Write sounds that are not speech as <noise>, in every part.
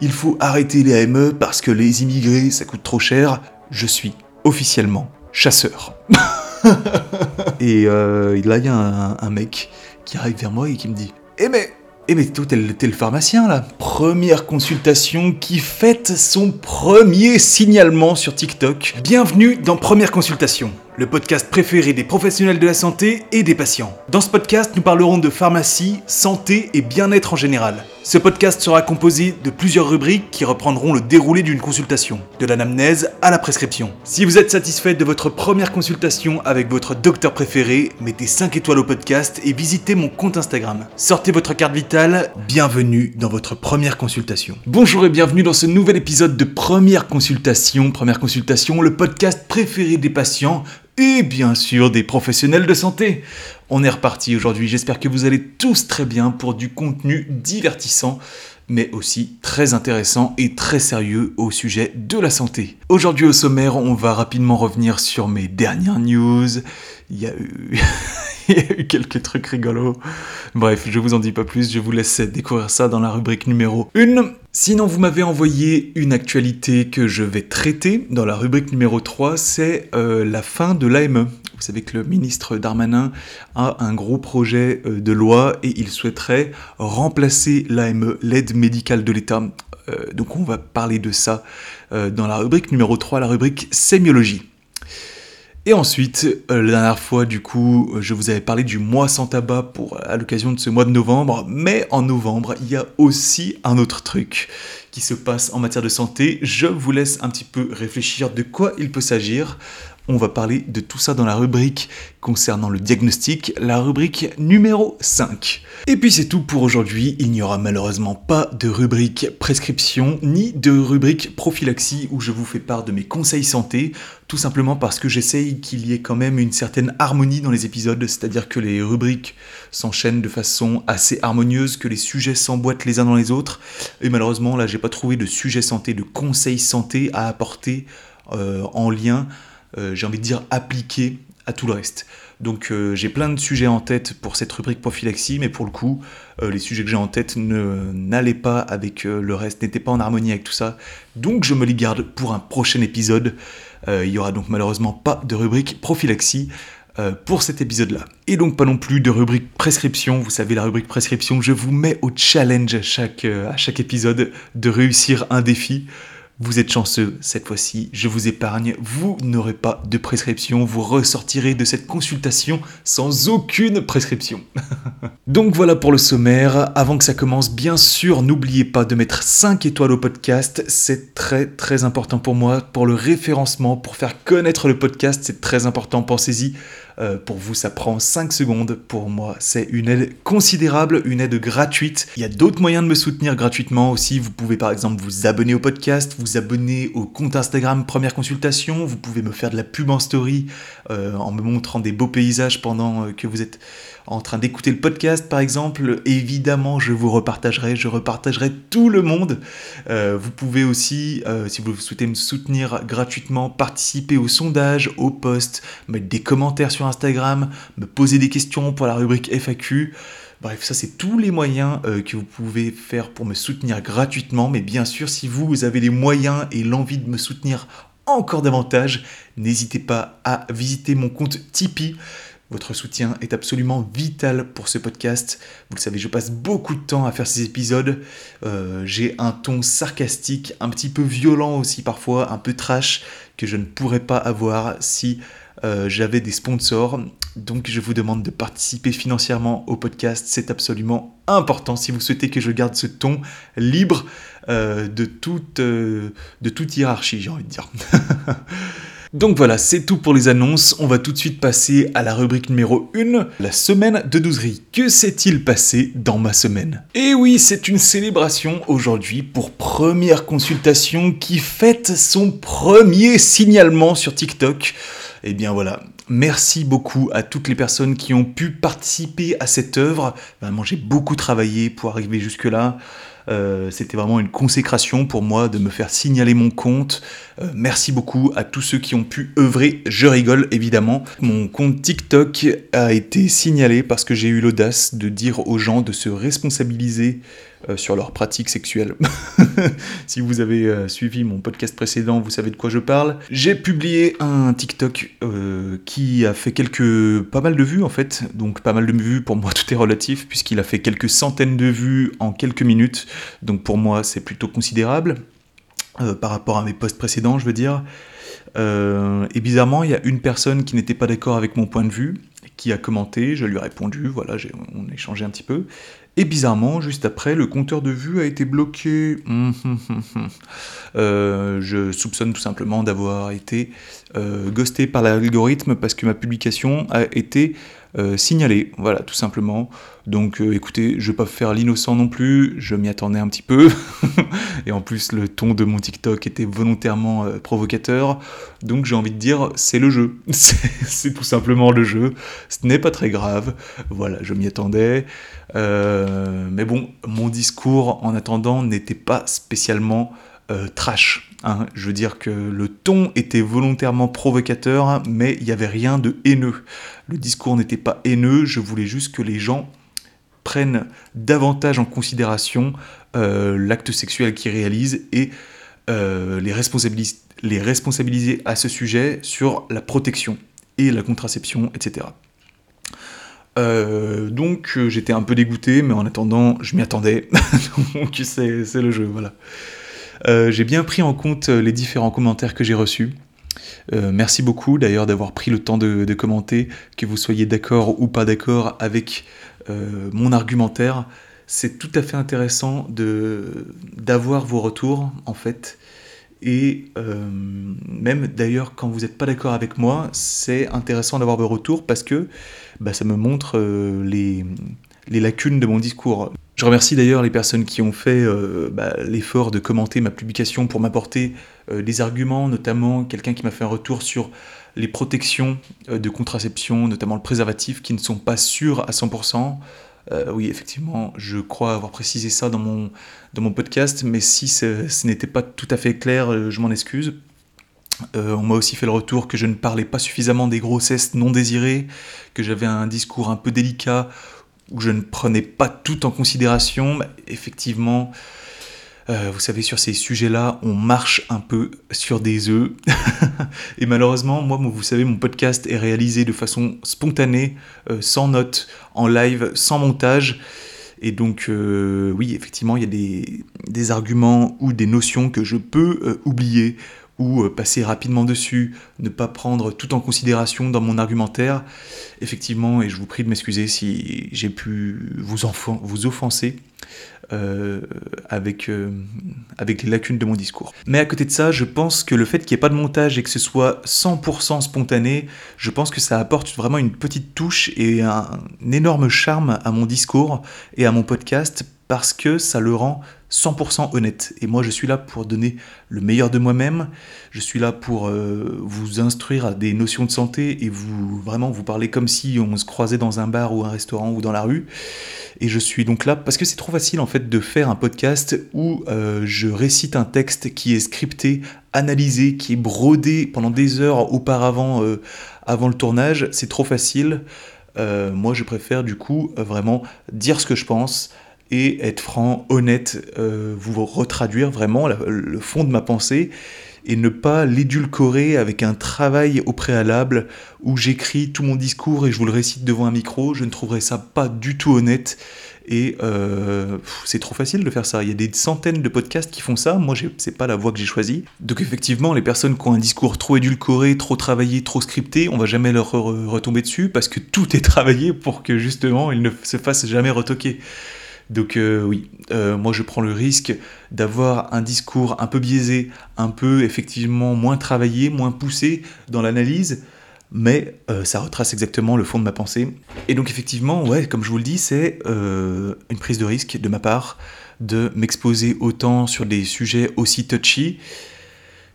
il faut arrêter les AME parce que les immigrés ça coûte trop cher, je suis officiellement chasseur. <laughs> et euh, là il y a un, mec qui arrive vers moi et qui me dit Eh mais eh mais toi, t'es le, pharmacien là Première consultation qui fête son premier signalement sur TikTok. Bienvenue dans Première consultation le podcast préféré des professionnels de la santé et des patients. Dans ce podcast, nous parlerons de pharmacie, santé et bien-être en général. Ce podcast sera composé de plusieurs rubriques qui reprendront le déroulé d'une consultation, de l'anamnèse à la prescription. Si vous êtes satisfait de votre première consultation avec votre docteur préféré, mettez 5 étoiles au podcast et visitez mon compte Instagram. Sortez votre carte vitale, bienvenue dans votre première consultation. Bonjour et bienvenue dans ce nouvel épisode de Première consultation. Première consultation, le podcast préféré des patients et bien sûr des professionnels de santé. On est reparti aujourd'hui, j'espère que vous allez tous très bien pour du contenu divertissant mais aussi très intéressant et très sérieux au sujet de la santé. Aujourd'hui au sommaire, on va rapidement revenir sur mes dernières news. Il y a eu, <laughs> quelques trucs rigolos. Bref, je vous en dis pas plus, je vous laisse découvrir ça dans la rubrique numéro 1. Sinon, vous m'avez envoyé une actualité que je vais traiter dans la rubrique numéro 3, c'est euh, la fin de l'AME. Vous le ministre Darmanin a un gros projet euh, de loi et il souhaiterait remplacer l'AME, l'aide médicale de l'État. Euh, donc on va parler de ça dans la rubrique numéro 3, la rubrique sémiologie. Et ensuite, euh, la dernière fois, du coup, je vous avais parlé du mois sans tabac pour, à l'occasion de ce mois de novembre, mais en novembre, il y a aussi un autre truc qui se passe en matière de santé. Je vous laisse un petit peu réfléchir de quoi il peut s'agir. On va parler de tout ça dans la rubrique concernant le diagnostic, la rubrique numéro 5. Et puis c'est tout pour aujourd'hui, il n'y aura malheureusement pas de rubrique prescription ni de rubrique prophylaxie où je vous fais part de mes conseils santé, tout simplement parce que j'essaye qu'il y ait quand même une certaine harmonie dans les épisodes, c'est-à-dire que les rubriques s'enchaînent de façon assez harmonieuse, que les sujets s'emboîtent les uns dans les autres, et malheureusement là j'ai pas trouvé de sujet santé, de conseils santé à apporter euh, en lien j'ai envie de dire, appliqué à tout le reste. Donc euh, j'ai plein de sujets en tête pour cette rubrique prophylaxie, mais pour le coup, euh, les sujets que j'ai en tête n'allaient pas avec le reste, n'étaient pas en harmonie avec tout ça. Donc je me les garde pour un prochain épisode. il y aura donc malheureusement pas de rubrique prophylaxie. pour cet épisode-là. Et donc pas non plus de rubrique prescription. Vous savez, la rubrique prescription, je vous mets au challenge chaque, à chaque épisode de réussir un défi. Vous êtes chanceux, cette fois-ci, je vous épargne, vous n'aurez pas de prescription, vous ressortirez de cette consultation sans aucune prescription. <laughs> Donc voilà pour le sommaire, avant que ça commence, bien sûr, n'oubliez pas de mettre 5 étoiles au podcast, c'est très très important pour moi, pour le référencement, pour faire connaître le podcast, c'est très important, pensez-y. Euh, pour vous, ça prend 5 secondes. Pour moi, c'est une aide considérable, une aide gratuite. Il y a d'autres moyens de me soutenir gratuitement aussi. Vous pouvez par exemple vous abonner au podcast, vous abonner au compte Instagram Première Consultation. Vous pouvez me faire de la pub en story euh, en me montrant des beaux paysages pendant euh, que vous êtes en train d'écouter le podcast par exemple, évidemment je vous repartagerai, je repartagerai tout le monde. Euh, vous pouvez aussi, euh, si vous souhaitez me soutenir gratuitement, participer au sondage, au post, mettre des commentaires sur Instagram, me poser des questions pour la rubrique FAQ. Bref, ça c'est tous les moyens euh, que vous pouvez faire pour me soutenir gratuitement. Mais bien sûr, si vous avez les moyens et l'envie de me soutenir encore davantage, n'hésitez pas à visiter mon compte Tipeee. Votre soutien est absolument vital pour ce podcast. Vous le savez, je passe beaucoup de temps à faire ces épisodes. Euh, j'ai un ton sarcastique, un petit peu violent aussi parfois, un peu trash, que je ne pourrais pas avoir si euh, j'avais des sponsors. Donc je vous demande de participer financièrement au podcast. C'est absolument important si vous souhaitez que je garde ce ton libre euh, de, toute, de toute hiérarchie, j'ai envie de dire. <laughs> Donc voilà, c'est tout pour les annonces. On va tout de suite passer à la rubrique numéro 1, la semaine de douzerie. Que s'est-il passé dans ma semaine? Eh oui, c'est une célébration aujourd'hui pour première consultation qui fête son premier signalement sur TikTok. Eh bien voilà, Merci beaucoup à toutes les personnes qui ont pu participer à cette œuvre. Vraiment, j'ai beaucoup travaillé pour arriver jusque-là. Euh, c'était vraiment une consécration pour moi de me faire signaler mon compte. Euh, merci beaucoup à tous ceux qui ont pu œuvrer. Je rigole évidemment. Mon compte TikTok a été signalé parce que j'ai eu l'audace de dire aux gens de se responsabiliser euh, sur leurs pratiques sexuelles. <laughs> si vous avez euh, suivi mon podcast précédent, vous savez de quoi je parle. J'ai publié un TikTok euh, qui a fait quelques pas mal de vues en fait. Donc pas mal de vues pour moi <laughs> tout est relatif puisqu'il a fait quelques centaines de vues en quelques minutes. Donc pour moi c'est plutôt considérable par rapport à mes posts précédents, je veux dire. et bizarrement, il y a une personne qui n'était pas d'accord avec mon point de vue, qui a commenté, je lui ai répondu, voilà, on a échangé un petit peu. Et bizarrement, juste après, le compteur de vue a été bloqué. <laughs> Euh, je soupçonne tout simplement d'avoir été euh, ghosté par l'algorithme parce que ma publication a été euh, signalée. Voilà, tout simplement. Donc écoutez, je vais pas faire l'innocent non plus, je m'y attendais un petit peu. <laughs> Et en plus, le ton de mon TikTok était volontairement provocateur. Donc j'ai envie de dire, c'est le jeu. <laughs> c'est tout simplement le jeu. Ce n'est pas très grave. Voilà, je m'y attendais. Euh, mais bon, mon discours en attendant n'était pas spécialement euh, trash. Hein. Je veux dire que le ton était volontairement provocateur, mais il n'y avait rien de haineux. Le discours n'était pas haineux, je voulais juste que les gens prennent davantage en considération euh, l'acte sexuel qu'ils réalisent et les, responsabiliser, les responsabiliser à ce sujet sur la protection et la contraception, etc. Euh, donc euh, j'étais un peu dégoûté, mais en attendant, je m'y attendais. <laughs> donc c'est, le jeu, voilà. Euh, j'ai bien pris en compte les différents commentaires que j'ai reçus. merci beaucoup d'ailleurs d'avoir pris le temps de, commenter, que vous soyez d'accord ou pas d'accord avec mon argumentaire. C'est tout à fait intéressant d'avoir vos retours en fait. Et même d'ailleurs, quand vous n'êtes pas d'accord avec moi, c'est intéressant d'avoir vos retours parce que bah, ça me montre euh, les, lacunes de mon discours. Je remercie d'ailleurs les personnes qui ont fait euh, bah, l'effort de commenter ma publication pour m'apporter euh, des arguments, notamment quelqu'un qui m'a fait un retour sur les protections de contraception, notamment le préservatif, qui ne sont pas sûrs à 100%. oui, effectivement, je crois avoir précisé ça dans mon, podcast, mais si ce n'était pas tout à fait clair, je m'en excuse. Euh, on m'a aussi fait le retour que je ne parlais pas suffisamment des grossesses non désirées, que j'avais un discours un peu délicat, où je ne prenais pas tout en considération. effectivement, euh, vous savez, sur ces sujets-là, on marche un peu sur des œufs. <laughs> Et malheureusement, moi, vous savez, mon podcast est réalisé de façon spontanée, euh, sans notes, en live, sans montage. Et donc, oui, effectivement, il y a des, arguments ou des notions que je peux oublier ou euh, passer rapidement dessus, ne pas prendre tout en considération dans mon argumentaire. Effectivement, et je vous prie de m'excuser si j'ai pu vous, offenser euh, avec, euh, avec les lacunes de mon discours. Mais à côté de ça, je pense que le fait qu'il n'y ait pas de montage et que ce soit 100% spontané, je pense que ça apporte vraiment une petite touche et un énorme charme à mon discours et à mon podcast parce que ça le rend 100% honnête. Et moi, je suis là pour donner le meilleur de moi-même. Je suis là pour euh, vous instruire à des notions de santé et vous vraiment vous parler comme si on se croisait dans un bar ou un restaurant ou dans la rue. Et je suis donc là parce que c'est trop facile en fait de faire un podcast où euh, je récite un texte qui est scripté, analysé, qui est brodé pendant des heures auparavant, euh, avant le tournage. C'est trop facile. moi, je préfère du coup vraiment dire ce que je pense, et être franc, honnête, euh, vous retraduire vraiment le fond de ma pensée et ne pas l'édulcorer avec un travail au préalable où j'écris tout mon discours et je vous le récite devant un micro. Je ne trouverais ça pas du tout honnête et euh, c'est trop facile de faire ça. Il y a des centaines de podcasts qui font ça. Moi, c'est pas la voie que j'ai choisie. Donc effectivement, les personnes qui ont un discours trop édulcoré, trop travaillé, trop scripté, on va jamais leur retomber dessus parce que tout est <laughs> travaillé pour que justement ils ne se fassent jamais retoquer. Donc euh, oui, euh, moi je prends le risque d'avoir un discours un peu biaisé, un peu effectivement moins travaillé, moins poussé dans l'analyse, mais euh, ça retrace exactement le fond de ma pensée. Et donc effectivement, ouais, comme je vous le dis, c'est une prise de risque de ma part de m'exposer autant sur des sujets aussi touchy.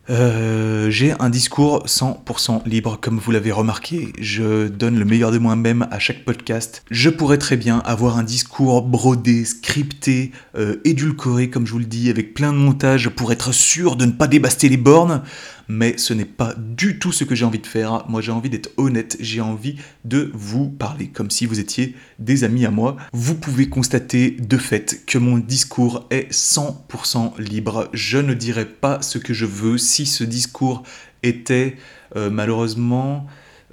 Euh, j'ai un discours 100% libre, comme vous l'avez remarqué. Je donne le meilleur de moi-même à chaque podcast. Je pourrais très bien avoir un discours brodé, scripté, euh, édulcoré, comme je vous le dis, avec plein de montages pour être sûr de ne pas débaster les bornes. Mais ce n'est pas du tout ce que j'ai envie de faire. Moi, j'ai envie d'être honnête. J'ai envie de vous parler comme si vous étiez des amis à moi. Vous pouvez constater de fait que mon discours est 100% libre. Je ne dirai pas ce que je veux si ce discours était euh, malheureusement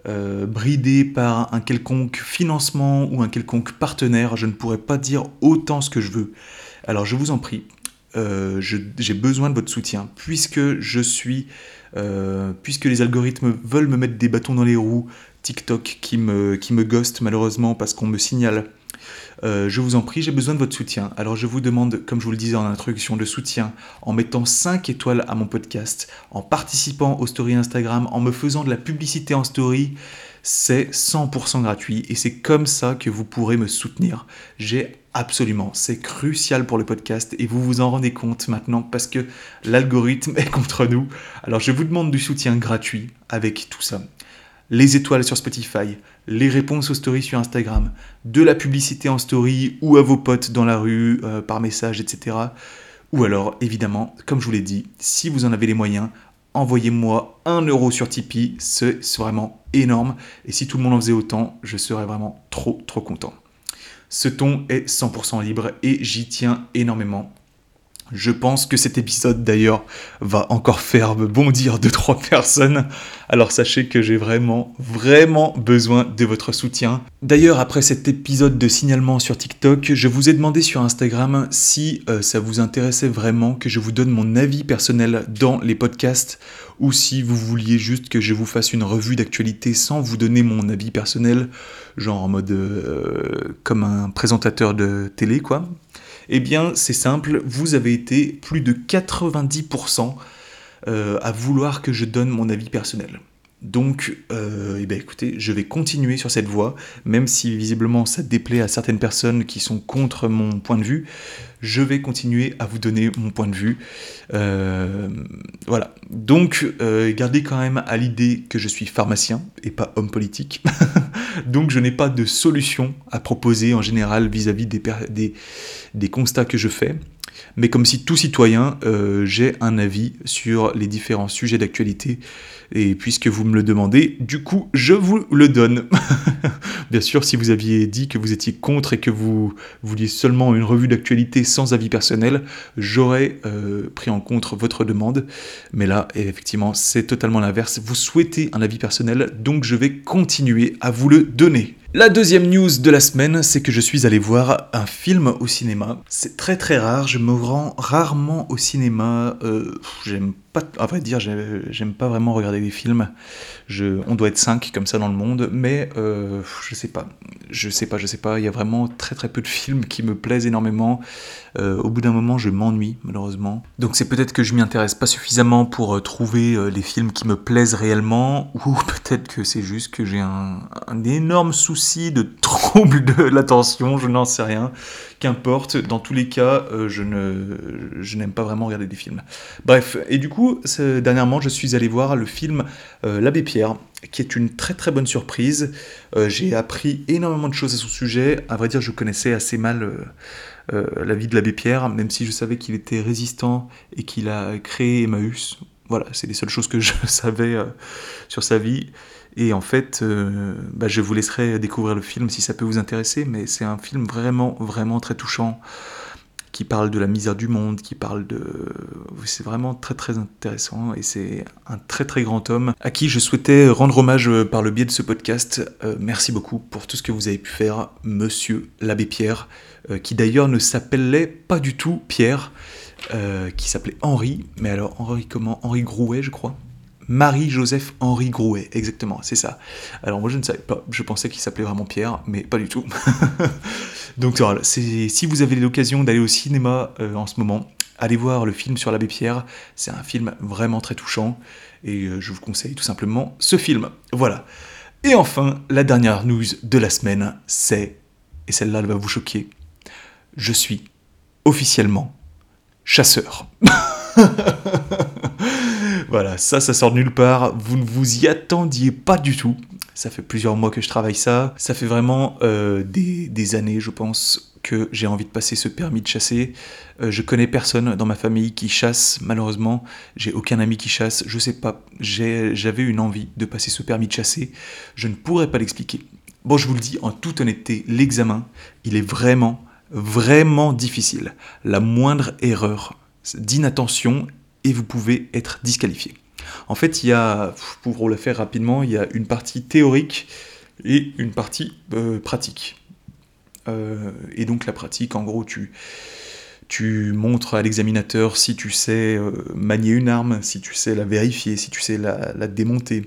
euh, bridé par un quelconque financement ou un quelconque partenaire, je ne pourrais pas dire autant ce que je veux. Alors je vous en prie, euh, j'ai besoin de votre soutien, puisque je suis, puisque les algorithmes veulent me mettre des bâtons dans les roues, TikTok qui me, qui me ghost malheureusement parce qu'on me signale euh, je vous en prie, j'ai besoin de votre soutien. Alors je vous demande, comme je vous le disais en introduction, de soutien en mettant 5 étoiles à mon podcast, en participant aux stories Instagram, en me faisant de la publicité en story. C'est 100% gratuit et c'est comme ça que vous pourrez me soutenir. J'ai absolument, c'est crucial pour le podcast et vous vous en rendez compte maintenant parce que l'algorithme <laughs> est contre nous. Alors je vous demande du soutien gratuit avec tout ça les étoiles sur Spotify, les réponses aux stories sur Instagram, de la publicité en story ou à vos potes dans la rue, euh, par message, etc. Ou alors, évidemment, comme je vous l'ai dit, si vous en avez les moyens, envoyez-moi un euro sur Tipeee, c'est vraiment énorme. Et si tout le monde en faisait autant, je serais vraiment trop, trop content. Ce ton est 100% libre et j'y tiens énormément. Je pense que cet épisode d'ailleurs va encore faire bondir deux trois personnes. Alors sachez que j'ai vraiment vraiment besoin de votre soutien. D'ailleurs après cet épisode de signalement sur TikTok, je vous ai demandé sur Instagram si euh, ça vous intéressait vraiment que je vous donne mon avis personnel dans les podcasts ou si vous vouliez juste que je vous fasse une revue d'actualité sans vous donner mon avis personnel, genre en mode euh, comme un présentateur de télé quoi. Eh bien, c'est simple, vous avez été plus de 90% euh, à vouloir que je donne mon avis personnel. Donc, euh, eh bien, écoutez, je vais continuer sur cette voie, même si visiblement ça déplaît à certaines personnes qui sont contre mon point de vue, je vais continuer à vous donner mon point de vue. Euh, voilà. Donc, euh, gardez quand même à l'idée que je suis pharmacien et pas homme politique. <laughs> Donc, je n'ai pas de solution à proposer en général vis-à-vis des, constats que je fais mais comme si tout citoyen, euh, j'ai un avis sur les différents sujets d'actualité. Et puisque vous me le demandez, du coup, je vous le donne. <laughs> Bien sûr, si vous aviez dit que vous étiez contre et que vous vouliez seulement une revue d'actualité sans avis personnel, j'aurais euh, pris en compte votre demande. Mais là, effectivement, c'est totalement l'inverse. Vous souhaitez un avis personnel, donc je vais continuer à vous le donner. La deuxième news de la semaine, c'est que je suis allé voir un film au cinéma. C'est très très rare, je me rends rarement au cinéma. Euh, j'aime à vrai dire, j'aime pas vraiment regarder des films. Je, on doit être 5 comme ça dans le monde, mais euh, je sais pas. Je sais pas, je sais pas. Il y a vraiment très très peu de films qui me plaisent énormément. Euh, au bout d'un moment, je m'ennuie, malheureusement. Donc c'est peut-être que je m'y intéresse pas suffisamment pour euh, trouver les films qui me plaisent réellement, ou <laughs> peut-être que c'est juste que j'ai un, un énorme souci de <laughs> trouble de l'attention, je n'en sais rien. Qu'importe, dans tous les cas, je ne, je n'aime pas vraiment regarder des films. Bref, et du coup, dernièrement, je suis allé voir le film L'abbé Pierre qui est une très très bonne surprise. Euh, j'ai appris énormément de choses à son sujet. À vrai dire, je connaissais assez mal euh, euh, la vie de l'abbé Pierre, même si je savais qu'il était résistant et qu'il a créé Emmaüs. Voilà, c'est les seules choses que je <laughs> savais sur sa vie. Et en fait, bah, je vous laisserai découvrir le film si ça peut vous intéresser, mais c'est un film vraiment, vraiment très touchant qui parle de la misère du monde, qui parle de... C'est vraiment très très intéressant et c'est un très très grand homme à qui je souhaitais rendre hommage euh, par le biais de ce podcast. Euh, merci beaucoup pour tout ce que vous avez pu faire, monsieur l'abbé Pierre, euh, qui d'ailleurs ne s'appelait pas du tout Pierre, qui s'appelait Henri, mais alors Henri comment? Henri Grouet je crois Marie-Joseph Henri Grouet, exactement, c'est ça. Alors moi je ne savais pas, je pensais qu'il s'appelait vraiment Pierre, mais pas du tout. <laughs> Donc voilà, si vous avez l'occasion d'aller au cinéma euh, en ce moment, allez voir le film sur l'abbé Pierre, c'est un film vraiment très touchant, et euh, je vous conseille tout simplement ce film. Voilà. Et enfin, la dernière news de la semaine, c'est, et celle-là elle va vous choquer, je suis officiellement chasseur. <laughs> voilà, ça, ça sort de nulle part. Vous ne vous y attendiez pas du tout. Ça fait plusieurs mois que je travaille ça. Ça fait vraiment euh, des, des, années, je pense, que j'ai envie de passer ce permis de chasser. Euh, je connais personne dans ma famille qui chasse, malheureusement. J'ai aucun ami qui chasse. Je sais pas. J'avais une envie de passer ce permis de chasser. Je ne pourrais pas l'expliquer. Bon, je vous le dis en toute honnêteté, l'examen, il est vraiment, vraiment difficile. La moindre erreur d'inattention et vous pouvez être disqualifié. En fait, il y a, pour vous le faire rapidement, il y a une partie théorique et une partie euh, pratique. Euh, et donc la pratique, en gros, tu, tu montres à l'examinateur si tu sais euh, manier une arme, si tu sais la vérifier, si tu sais la, démonter,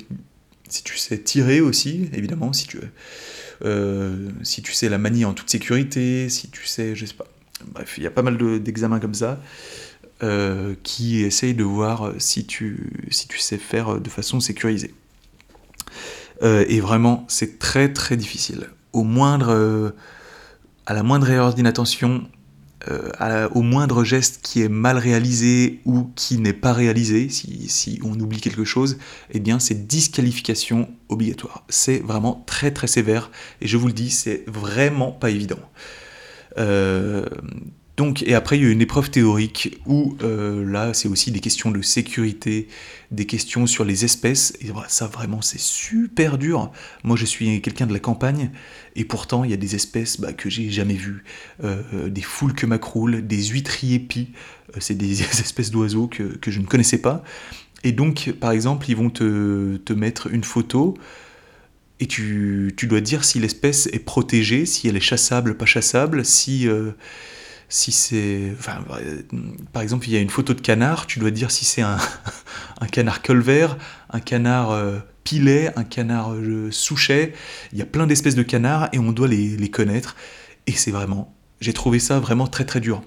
si tu sais tirer aussi, évidemment, si tu, si tu sais la manier en toute sécurité, si tu sais, je sais pas. Bref, il y a pas mal d'examens comme ça. Euh, qui essaye de voir si tu, si tu sais faire de façon sécurisée. Euh, et vraiment, c'est très très difficile. Au moindre, euh, à la moindre erreur d'inattention, au moindre geste qui est mal réalisé ou qui n'est pas réalisé, si, si, on oublie quelque chose, eh bien c'est disqualification obligatoire. C'est vraiment très très sévère et je vous le dis, c'est vraiment pas évident. Donc, et après, il y a une épreuve théorique où euh, là, c'est aussi des questions de sécurité, des questions sur les espèces. Et ça, vraiment, c'est super dur. Moi, je suis quelqu'un de la campagne, et pourtant, il y a des espèces bah, que j'ai jamais vues. Euh, des foules que macroules, des huîtriers pis. Euh, c'est des <laughs> espèces d'oiseaux que, que, je ne connaissais pas. Et donc, par exemple, ils vont te, te mettre une photo. Et tu, tu, dois dire si l'espèce est protégée, si elle est chassable, pas chassable, si, si c'est. Euh, par exemple, il y a une photo de canard, tu dois dire si c'est un, <laughs> un, canard colvert, un canard euh, pilet, un canard euh, souchet. Il y a plein d'espèces de canards et on doit les, les connaître. Et c'est vraiment. J'ai trouvé ça vraiment très très dur.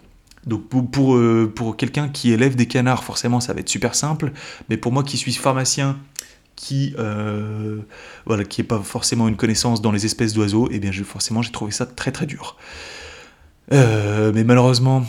Donc pour, pour, pour quelqu'un qui élève des canards, forcément ça va être super simple. Mais pour moi qui suis pharmacien, qui voilà, qui n'est pas forcément une connaissance dans les espèces d'oiseaux, et eh bien forcément j'ai trouvé ça très très dur. Euh, mais malheureusement,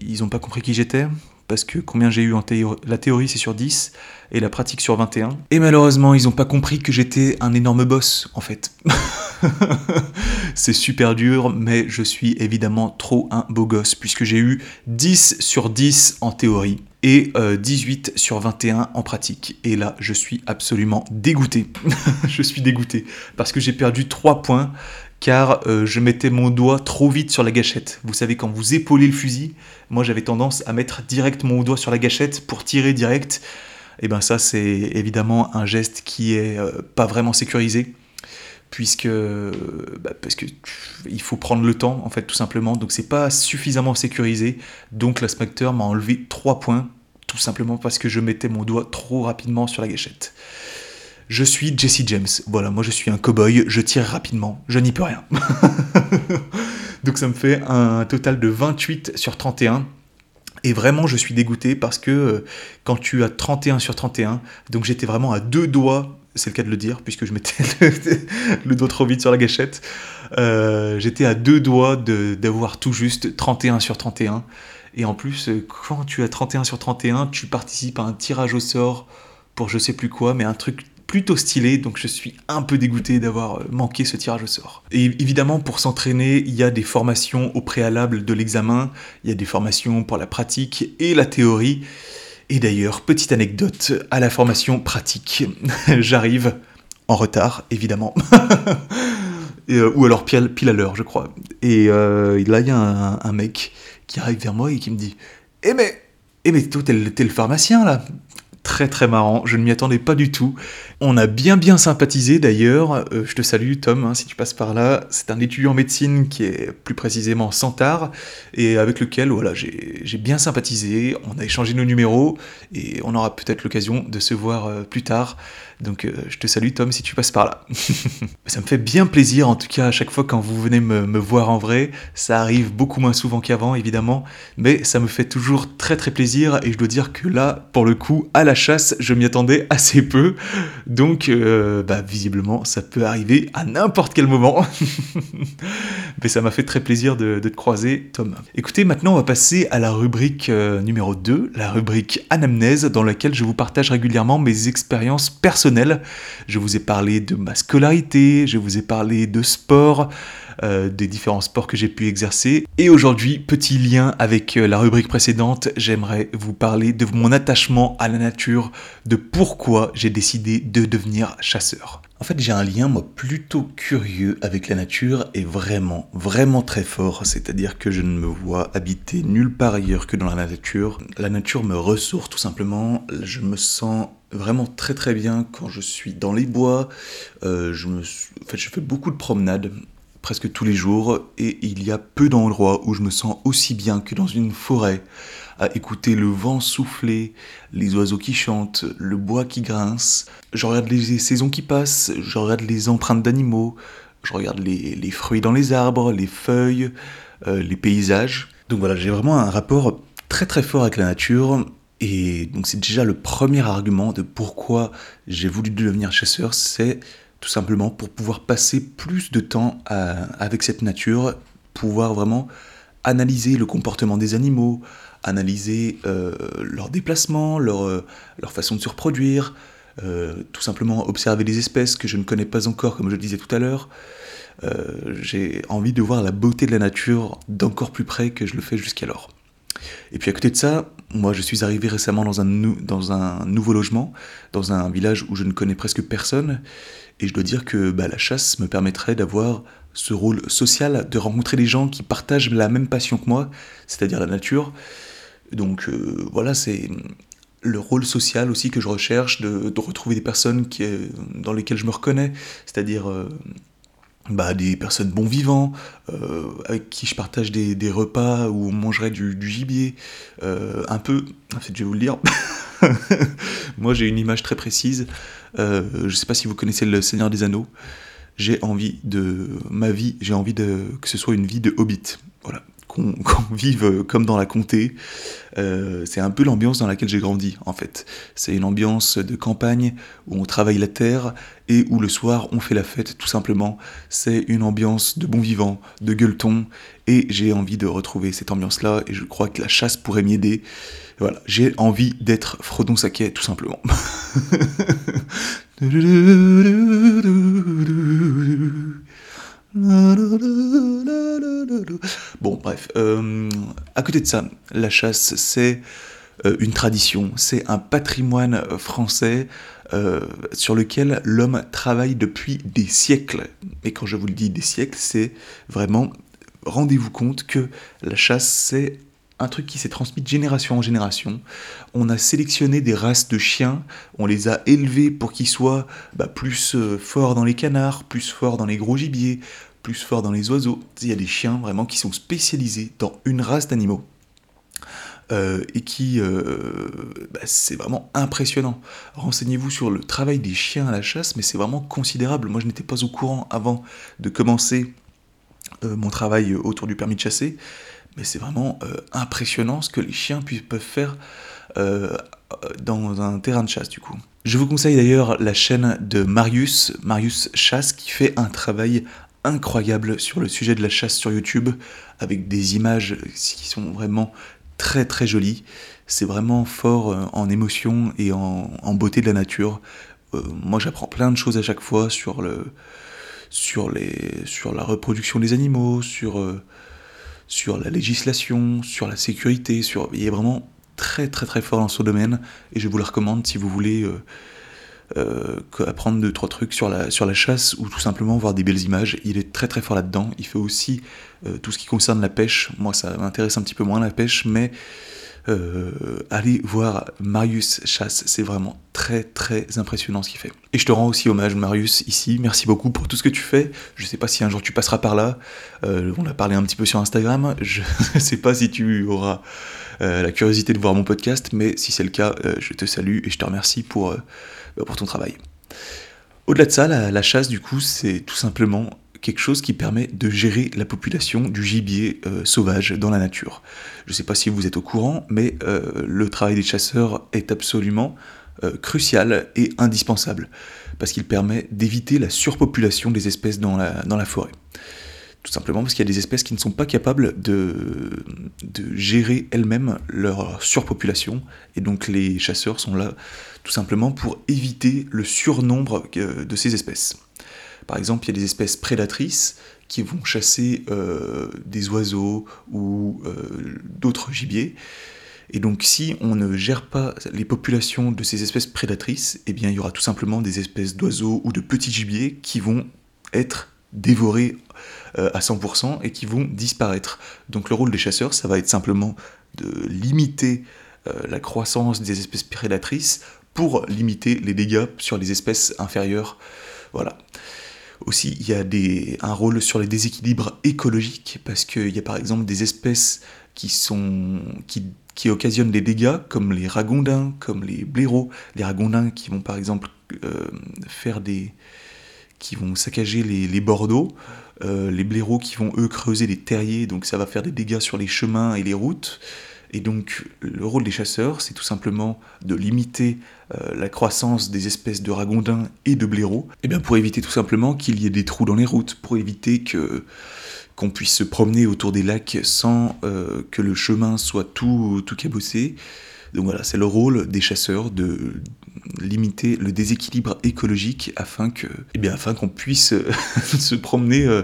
ils n'ont pas compris qui j'étais, parce que combien j'ai eu en théorie, la théorie c'est sur 10 et la pratique sur 21. Et malheureusement, ils n'ont pas compris que j'étais un énorme boss en fait. <laughs> c'est super dur, mais je suis évidemment trop un beau gosse puisque j'ai eu 10 sur 10 en théorie et 18 euh, sur 21 en pratique. Et là, je suis absolument dégoûté. <laughs> je suis dégoûté parce que j'ai perdu 3 points car euh, je mettais mon doigt trop vite sur la gâchette. Vous savez, quand vous épaulez le fusil, moi j'avais tendance à mettre direct mon doigt sur la gâchette pour tirer direct. Et eh bien ça, c'est évidemment un geste qui est euh, pas vraiment sécurisé, puisque bah, parce que il faut prendre le temps en fait tout simplement. Donc c'est pas suffisamment sécurisé. Donc l'inspecteur m'a enlevé 3 points tout simplement parce que je mettais mon doigt trop rapidement sur la gâchette. Je suis Jesse James. Voilà, moi je suis un cow-boy, je tire rapidement, je n'y peux rien. <laughs> Donc ça me fait un total de 28 sur 31. Et vraiment, je suis dégoûté parce que euh, quand tu as 31 sur 31, donc j'étais vraiment à deux doigts, c'est le cas de le dire, puisque je mettais <laughs> le, doigt trop vite sur la gâchette, euh, j'étais à deux doigts d'avoir tout juste 31 sur 31. Et en plus, euh, quand tu as 31 sur 31, tu participes à un tirage au sort pour je sais plus quoi, mais un truc plutôt stylé, donc je suis un peu dégoûté d'avoir euh, manqué ce tirage au sort. Et évidemment, pour s'entraîner, il y a des formations au préalable de l'examen, il y a des formations pour la pratique et la théorie. Et d'ailleurs, petite anecdote, à la formation pratique, <laughs> j'arrive en retard, évidemment. <laughs> Euh, ou alors pile, à l'heure, je crois. Et euh, là, il y a un, mec qui arrive vers moi et qui me dit Eh mais, eh mais toi, t'es le pharmacien, là très très marrant, je ne m'y attendais pas du tout. On a bien bien sympathisé d'ailleurs, euh, je te salue Tom hein, si tu passes par là, c'est un étudiant en médecine qui est plus précisément Santard, et avec lequel voilà, j'ai bien sympathisé, on a échangé nos numéros, et on aura peut-être l'occasion de se voir euh, plus tard. Donc euh, je te salue Tom si tu passes par là. <laughs> ça me fait bien plaisir en tout cas à chaque fois quand vous venez me voir en vrai. Ça arrive beaucoup moins souvent qu'avant évidemment, mais ça me fait toujours très très plaisir et je dois dire que là pour le coup à la chasse, je m'y attendais assez peu. Donc, euh, bah, visiblement, ça peut arriver à n'importe quel moment. <laughs> Mais ça m'a fait très plaisir de, te croiser, Tom. Écoutez, maintenant, on va passer à la rubrique euh, numéro 2, la rubrique anamnèse, dans laquelle je vous partage régulièrement mes expériences personnelles. Je vous ai parlé de ma scolarité, je vous ai parlé de sport, euh, des différents sports que j'ai pu exercer. Et aujourd'hui, petit lien avec euh, la rubrique précédente, j'aimerais vous parler de mon attachement à la nature, de pourquoi j'ai décidé de devenir chasseur. En fait, j'ai un lien, moi, plutôt curieux avec la nature et vraiment, vraiment très fort. C'est-à-dire que je ne me vois habiter nulle part ailleurs que dans la nature. La nature me ressource tout simplement. Je me sens vraiment très très bien quand je suis dans les bois. Euh, je, me... en fait, je fais beaucoup de promenades presque tous les jours et il y a peu d'endroits où je me sens aussi bien que dans une forêt, à écouter le vent souffler, les oiseaux qui chantent, le bois qui grince. Je regarde les saisons qui passent, je regarde les empreintes d'animaux, je regarde les, fruits dans les arbres, les feuilles, euh, les paysages. Donc voilà, j'ai vraiment un rapport très très fort avec la nature. Et donc c'est déjà le premier argument de pourquoi j'ai voulu devenir chasseur, c'est tout simplement pour pouvoir passer plus de temps avec cette nature, pouvoir vraiment analyser le comportement des animaux, analyser euh, leurs déplacements, leur, euh, leur, façon de se reproduire, euh, tout simplement observer les espèces que je ne connais pas encore, comme je le disais tout à l'heure. J'ai envie de voir la beauté de la nature d'encore plus près que je le fais jusqu'alors. Et puis à côté de ça, moi je suis arrivé récemment dans un, dans un nouveau logement, dans un village où je ne connais presque personne, et je dois dire que bah, la chasse me permettrait d'avoir ce rôle social, de rencontrer des gens qui partagent la même passion que moi, c'est-à-dire la nature. Donc euh, voilà, c'est le rôle social aussi que je recherche, de, retrouver des personnes euh, dans lesquelles je me reconnais, c'est-à-dire euh, bah, des personnes bons vivants, avec qui je partage des, repas où on mangerait du, gibier, un peu, en fait je vais vous le dire, <laughs> moi j'ai une image très précise, euh, je sais pas si vous connaissez le Seigneur des Anneaux. J'ai envie de ma vie, j'ai envie de que ce soit une vie de hobbit. Voilà, <laughs> qu'on vive comme dans la comté. Euh, c'est un peu l'ambiance dans laquelle j'ai grandi, en fait. C'est une ambiance de campagne où on travaille la terre et où le soir on fait la fête, tout simplement. C'est une ambiance de bon vivant, de gueuleton, et j'ai envie de retrouver cette ambiance-là, et je crois que la chasse pourrait m'y aider. Voilà, j'ai envie d'être Frodon Saquet, tout simplement. <laughs> <laughs> Bon, bref. Euh, à côté de ça, la chasse, c'est euh, une tradition, c'est un patrimoine français euh, sur lequel l'homme travaille depuis des siècles. Et quand je vous le dis des siècles, c'est vraiment, rendez-vous compte que la chasse, c'est un truc qui s'est transmis de génération en génération. On a sélectionné des races de chiens, on les a élevés pour qu'ils soient bah, plus euh, forts dans les canards, plus forts dans les gros gibiers, plus forts dans les oiseaux. Il y a des chiens vraiment qui sont spécialisés dans une race d'animaux. Euh, et qui, euh, bah, c'est vraiment impressionnant. Renseignez-vous sur le travail des chiens à la chasse, mais c'est vraiment considérable. Moi, je n'étais pas au courant avant de commencer mon travail autour du permis de chasser, mais c'est vraiment euh, impressionnant ce que les chiens peuvent faire euh, dans un terrain de chasse du coup. Je vous conseille d'ailleurs la chaîne de Marius, Marius Chasse, qui fait un travail incroyable sur le sujet de la chasse sur YouTube, avec des images qui sont vraiment très très jolies. C'est vraiment fort euh, en émotion et en, beauté de la nature. moi j'apprends plein de choses à chaque fois sur, le, sur, les, sur la reproduction des animaux, sur sur la législation, sur la sécurité, sur... il est vraiment très très très fort dans ce domaine et je vous le recommande si vous voulez euh, euh, apprendre deux trois trucs sur la, chasse ou tout simplement voir des belles images. Il est très très fort là-dedans. Il fait aussi euh, tout ce qui concerne la pêche. Moi ça m'intéresse un petit peu moins la pêche, mais euh, allez voir Marius Chasse, c'est vraiment très très impressionnant ce qu'il fait. Et je te rends aussi hommage Marius ici, merci beaucoup pour tout ce que tu fais. Je sais pas si un jour tu passeras par là, euh, on a parlé un petit peu sur Instagram, je <laughs> sais pas si tu auras euh, la curiosité de voir mon podcast, mais si c'est le cas, je te salue et je te remercie pour, bah, pour ton travail. Au-delà de ça, la chasse du coup, c'est tout simplement quelque chose qui permet de gérer la population du gibier euh, sauvage dans la nature. Je ne sais pas si vous êtes au courant, mais euh, le travail des chasseurs est absolument euh, crucial et indispensable, parce qu'il permet d'éviter la surpopulation des espèces dans la, forêt. Tout simplement parce qu'il y a des espèces qui ne sont pas capables de, gérer elles-mêmes leur surpopulation, et donc les chasseurs sont là tout simplement pour éviter le surnombre de ces espèces. Par exemple, il y a des espèces prédatrices qui vont chasser euh, des oiseaux ou euh, d'autres gibiers. Et donc si on ne gère pas les populations de ces espèces prédatrices, eh bien il y aura tout simplement des espèces d'oiseaux ou de petits gibiers qui vont être dévorés euh, à 100% et qui vont disparaître. Donc le rôle des chasseurs, ça va être simplement de limiter la croissance des espèces prédatrices pour limiter les dégâts sur les espèces inférieures. Voilà. Aussi, il y a des, un rôle sur les déséquilibres écologiques, parce qu'il y a par exemple des espèces qui, sont, qui, occasionnent des dégâts, comme les ragondins, comme les blaireaux. Les ragondins qui vont par exemple euh, faire des. qui vont saccager les, les bordeaux. Euh, les blaireaux qui vont eux creuser des terriers, donc ça va faire des dégâts sur les chemins et les routes. Et donc le rôle des chasseurs, c'est tout simplement de limiter euh, la croissance des espèces de ragondins et de blaireaux, et eh bien pour éviter tout simplement qu'il y ait des trous dans les routes, pour éviter que qu'on puisse se promener autour des lacs sans euh, que le chemin soit tout, tout cabossé, donc voilà, c'est le rôle des chasseurs de limiter le déséquilibre écologique afin que, eh bien, afin qu'on puisse <laughs> se promener euh,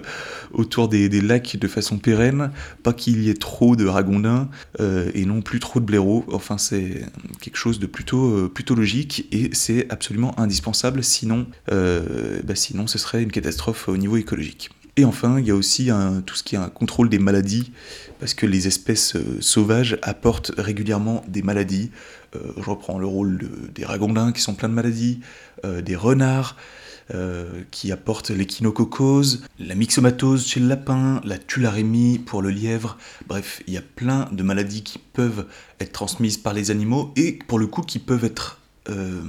autour des, lacs de façon pérenne, pas qu'il y ait trop de ragondins euh, et non plus trop de blaireaux. Enfin, c'est quelque chose de plutôt, euh, logique et c'est absolument indispensable. Bah, sinon, ce serait une catastrophe au niveau écologique. Et enfin, il y a aussi tout ce qui est un contrôle des maladies, parce que les espèces euh, sauvages apportent régulièrement des maladies. Euh, je reprends le rôle des ragondins qui sont pleins de maladies, euh, des renards qui apportent l'échinococose, la myxomatose chez le lapin, la tularémie pour le lièvre. Bref, il y a plein de maladies qui peuvent être transmises par les animaux et pour le coup qui peuvent être euh,